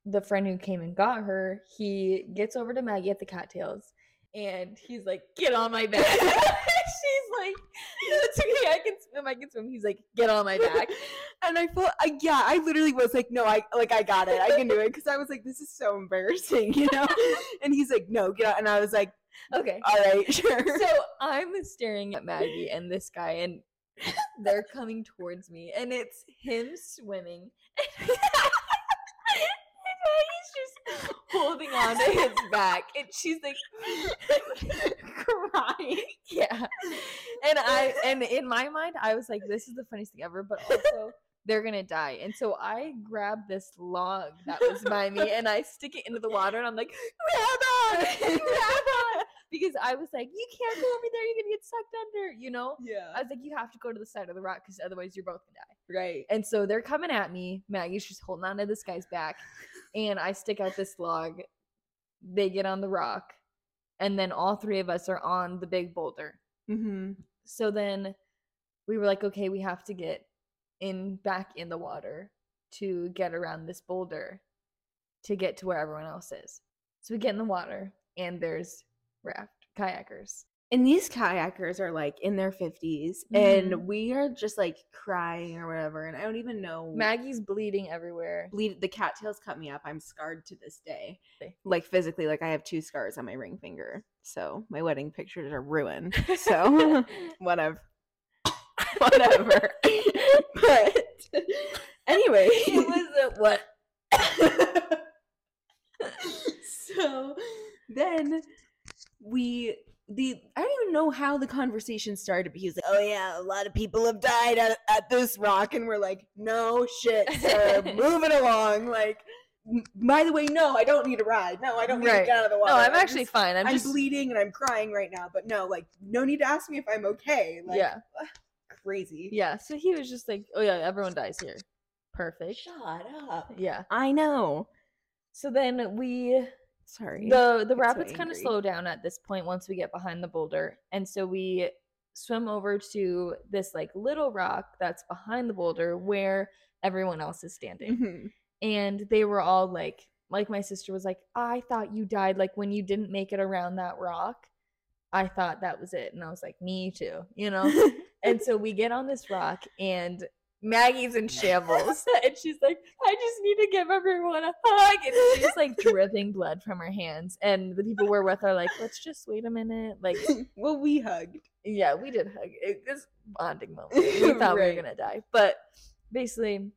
Speaker 1: the friend who came and got her, he gets over to Maggie at the cattails and he's like, Get on my back. She's like, No, it's okay. I can swim. I can swim. He's like, Get on my back.
Speaker 2: And I felt, I, yeah, I literally was like, no, I like, I got it, I can do it, because I was like, this is so embarrassing, you know. and he's like, no, get out, and I was like,
Speaker 1: Okay.
Speaker 2: all right, sure.
Speaker 1: So I'm staring at Maggie and this guy, and they're coming towards me, and it's him swimming. And just holding on to his back, and she's like crying. Yeah. And I and in my mind, I was like, this is the funniest thing ever. But also they're gonna die. And so I grab this log that was by me and I stick it into the water and I'm like, grab on, grab on. Because I was like, you can't go over there, you're gonna get sucked under, you know?
Speaker 2: Yeah.
Speaker 1: I was like, you have to go to the side of the rock because otherwise you're both gonna die.
Speaker 2: right.
Speaker 1: And so they're coming at me. Maggie's just holding on to this guy's back. And I stick out this log. They get on the rock. And then all three of us are on the big boulder.
Speaker 2: Mm-hmm.
Speaker 1: So then we were like, okay, we have to get in back in the water to get around this boulder to get to where everyone else is. So we get in the water and there's raft kayakers.
Speaker 2: And these kayakers are like in their 50s,
Speaker 1: Mhm.
Speaker 2: and we are just like crying or whatever. And I don't even know.
Speaker 1: Maggie's bleeding everywhere.
Speaker 2: bleed the cattails cut me up. I'm scarred to this day. Like physically, like I have two scars on my ring finger. So my wedding pictures are ruined. So whatever. whatever. but anyway.
Speaker 1: it was a what?
Speaker 2: so then we the I don't even know how the conversation started, but he was like, "Oh yeah, a lot of people have died at, at this rock," and we're like, "No shit, sir, moving along." Like, by the way, no, I don't need a ride. No, I don't need
Speaker 1: Right.
Speaker 2: to get out of the water.
Speaker 1: No, I'm actually
Speaker 2: just-
Speaker 1: fine. I'm,
Speaker 2: I'm,
Speaker 1: just
Speaker 2: bleeding and I'm crying right now, but no, like, no need to ask me if I'm okay. Like,
Speaker 1: yeah,
Speaker 2: crazy.
Speaker 1: yeah. So he was just like, "Oh yeah, everyone dies here." Perfect.
Speaker 2: Shut up.
Speaker 1: Yeah.
Speaker 2: I know.
Speaker 1: So then we
Speaker 2: Sorry.
Speaker 1: the the
Speaker 2: so
Speaker 1: rapids kind of slow down at this point once we get behind the boulder, and so we swim over to this like little rock that's behind the boulder where everyone else is standing.
Speaker 2: Mhm.
Speaker 1: and they were all like like my sister was like i thought you died like when you didn't make it around that rock i thought that was it and i was like me too you know and so we get on this rock and maggie's in shambles and she's like i just need to give everyone a hug and she's like dripping blood from her hands and the people we're with are like let's just wait a minute like
Speaker 2: well, we hugged.
Speaker 1: yeah, we did hug. It was a bonding moment. We thought we were gonna die, but basically,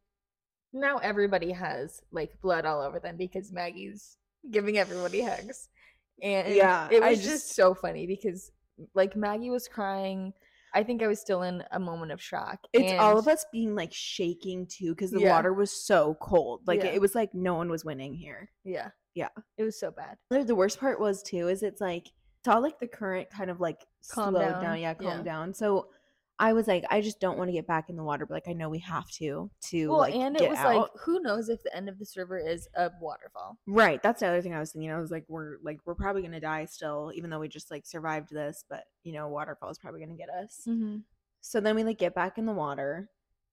Speaker 1: now everybody has like blood all over them because Maggie's giving everybody hugs, and
Speaker 2: Yeah,
Speaker 1: it was just,
Speaker 2: just-
Speaker 1: so funny because like Maggie was crying. I think I was still in a moment of shock.
Speaker 2: It's all of us being like shaking too because the
Speaker 1: Yeah.
Speaker 2: water was so cold. Like
Speaker 1: Yeah.
Speaker 2: it was like no one was winning here.
Speaker 1: Yeah,
Speaker 2: Yeah.
Speaker 1: it was so bad.
Speaker 2: The the worst part was too is it's like it's all like the current kind of like
Speaker 1: Calm
Speaker 2: slowed
Speaker 1: down.
Speaker 2: down. Yeah, calm
Speaker 1: Yeah.
Speaker 2: down. So I was like, I just don't want to get back in the water, but like I know we have to to
Speaker 1: Well,
Speaker 2: like
Speaker 1: and it was
Speaker 2: out.
Speaker 1: like, who knows if the end of this river is a waterfall?
Speaker 2: Right. That's the other thing I was thinking. I was like, we're like we're probably gonna die still, even though we just like survived this, but you know, waterfall is probably gonna get us.
Speaker 1: Mm-hmm.
Speaker 2: So then we like get back in the water,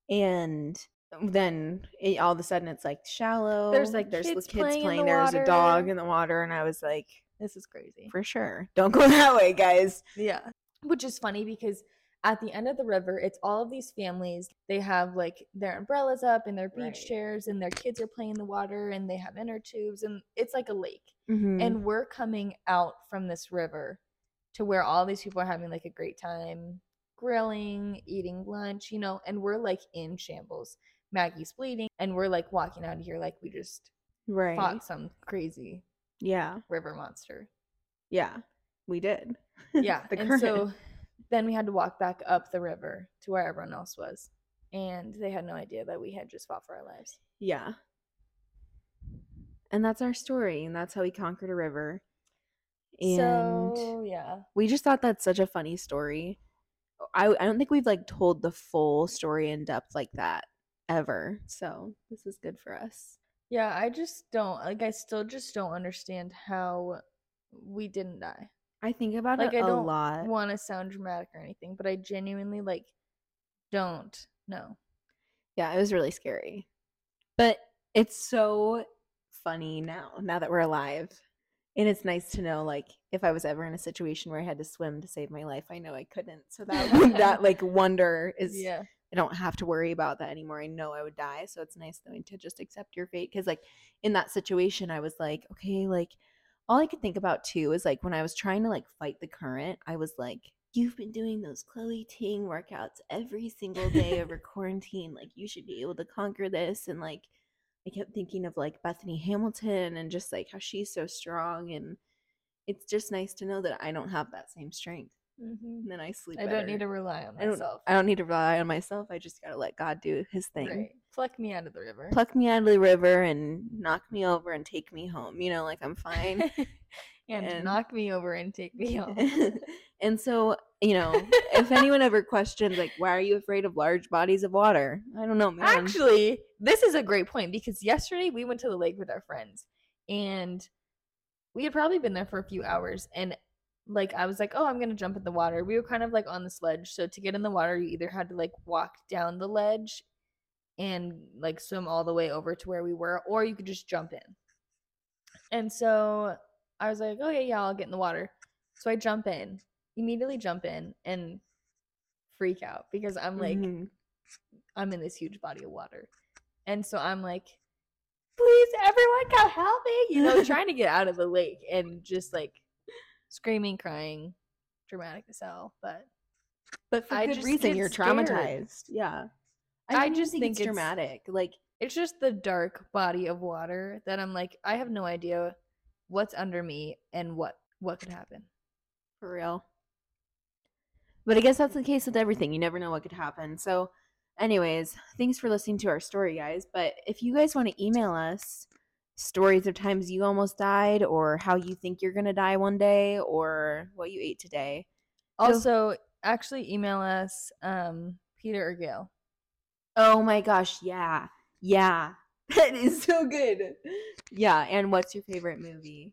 Speaker 2: and then it, all of a sudden it's like shallow.
Speaker 1: There's, like,
Speaker 2: there's the
Speaker 1: kids
Speaker 2: kids
Speaker 1: playing
Speaker 2: playing.
Speaker 1: the
Speaker 2: There's a dog in the water, and I was like,
Speaker 1: This is crazy.
Speaker 2: for sure, don't go that way, guys.
Speaker 1: Yeah. Which is funny because at the end of the river, it's all of these families. They have like their umbrellas up and their beach
Speaker 2: Right.
Speaker 1: chairs, and their kids are playing in the water, and they have inner tubes, and it's like a lake.
Speaker 2: Mm-hmm.
Speaker 1: And we're coming out from this river to where all these people are having like a great time grilling, eating lunch, you know, and we're like in shambles. Maggie's bleeding, and we're like walking out of here like we just
Speaker 2: right,
Speaker 1: fought some crazy
Speaker 2: yeah,
Speaker 1: river monster.
Speaker 2: yeah, we did.
Speaker 1: yeah
Speaker 2: the
Speaker 1: and
Speaker 2: current.
Speaker 1: so then we had to walk back up the river to where everyone else was and they had no idea that we had just fought for our lives
Speaker 2: yeah, and that's our story, and that's how we conquered a river. And
Speaker 1: so yeah
Speaker 2: we just thought that's such a funny story. I I don't think we've like told the full story in depth like that ever. So this is good for us.
Speaker 1: yeah i just don't like i still just don't understand how we didn't die
Speaker 2: I think about
Speaker 1: like
Speaker 2: it
Speaker 1: i
Speaker 2: a
Speaker 1: don't
Speaker 2: lot.
Speaker 1: want to sound dramatic or anything but i genuinely like don't know
Speaker 2: Yeah, it was really scary. But it's so funny now, now that we're alive. And it's nice to know like if I was ever in a situation where I had to swim to save my life, I know I couldn't. So that that like wonder is
Speaker 1: yeah
Speaker 2: I don't have to worry about that anymore. I know I would die. So it's nice knowing to just accept your fate. Cause like in that situation, I was like, okay, like all I could think about too is like when I was trying to like fight the current, I was like, you've been doing those Chloe Ting workouts every single day over quarantine. Like you should be able to conquer this. And like I kept thinking of like Bethany Hamilton and just like how she's so strong. And it's just nice to know that I don't have that same strength.
Speaker 1: Mhm.
Speaker 2: and then I sleep.
Speaker 1: I don't need to rely on
Speaker 2: I don't,
Speaker 1: myself.
Speaker 2: I don't need to rely on myself. I just gotta let God do His thing.
Speaker 1: Right. Pluck me out of the river.
Speaker 2: Pluck me out of the river and knock me over and take me home. You know, like I'm fine.
Speaker 1: and,
Speaker 2: and-
Speaker 1: knock me over and take me home.
Speaker 2: and so, you know, if anyone ever questions, like, why are you afraid of large bodies of water? I don't know, man.
Speaker 1: Actually, this is a great point because yesterday we went to the lake with our friends and we had probably been there for a few hours and like I was like, "Oh, I'm going to jump in the water." We were kind of like on the sledge, so to get in the water, you either had to like walk down the ledge and like swim all the way over to where we were or you could just jump in. And so I was like, "Oh yeah, I'll get in the water." So I jump in, immediately jump in and freak out because I'm like
Speaker 2: Mhm.
Speaker 1: I'm in this huge body of water. And so I'm like, please, everyone come help me. You know, trying to get out of the lake and just like screaming, crying, dramatic as hell. But
Speaker 2: but for
Speaker 1: I
Speaker 2: good
Speaker 1: just
Speaker 2: reason, you're
Speaker 1: scared.
Speaker 2: traumatized. Yeah.
Speaker 1: I
Speaker 2: don't
Speaker 1: just think
Speaker 2: it's
Speaker 1: it's-
Speaker 2: dramatic. Like,
Speaker 1: it's just the dark body of water that I'm like, I have no idea what's under me and what what could happen.
Speaker 2: For real. But I guess that's the case with everything. You never know what could happen. So, anyways, thanks for listening to our story, guys. But if you guys want to email us stories of times you almost died, or how you think you're going to die one day, or what you ate today,
Speaker 1: Also, actually email us um Peeta or Gale.
Speaker 2: Oh my gosh, yeah. Yeah. That is so good. Yeah. And what's your favorite movie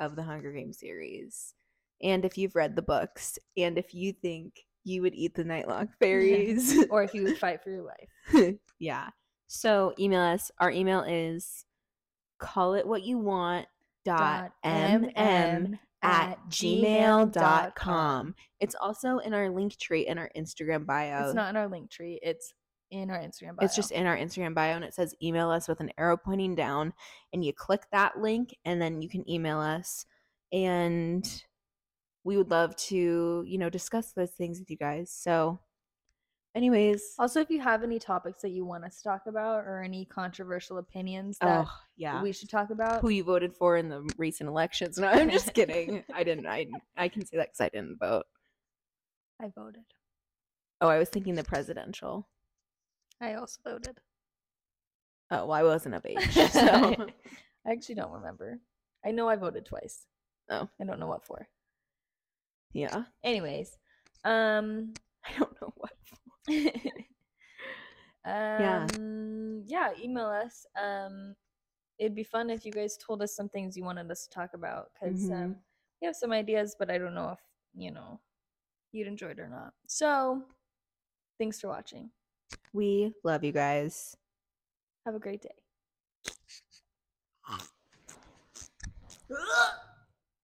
Speaker 2: of the Hunger Games series? And if you've read the books, and if you think you would eat the Nightlock fairies.
Speaker 1: Or if you would fight for your life.
Speaker 2: yeah. So email us. Our email is call it what you want dot mm at gmail.com. It's also in our Linktree in our Instagram bio.
Speaker 1: It's not in our Linktree. It's in our Instagram bio.
Speaker 2: It's just in our Instagram bio and it says email us with an arrow pointing down and you click that link and then you can email us and we would love to, you know, discuss those things with you guys. So anyways,
Speaker 1: Also, if you have any topics that you want us to talk about or any controversial opinions that
Speaker 2: oh yeah.
Speaker 1: we should talk about,
Speaker 2: Who you voted for in the recent elections. No, I'm just kidding. I didn't I I can say that cuz I didn't vote.
Speaker 1: I voted.
Speaker 2: Oh, I was thinking the presidential.
Speaker 1: I also voted.
Speaker 2: Oh, well, I wasn't of age. So
Speaker 1: I actually don't remember. I know I voted twice.
Speaker 2: Oh.
Speaker 1: I don't know what for.
Speaker 2: yeah.
Speaker 1: Anyways, um,
Speaker 2: I don't know what.
Speaker 1: um, yeah. email us. Um, it'd be fun if you guys told us some things you wanted us to talk about because um,
Speaker 2: Mhm.
Speaker 1: we have some ideas, but I don't know if you know you'd enjoy it or not. So, thanks for watching.
Speaker 2: We love you guys.
Speaker 1: Have a great day.
Speaker 2: Ugh.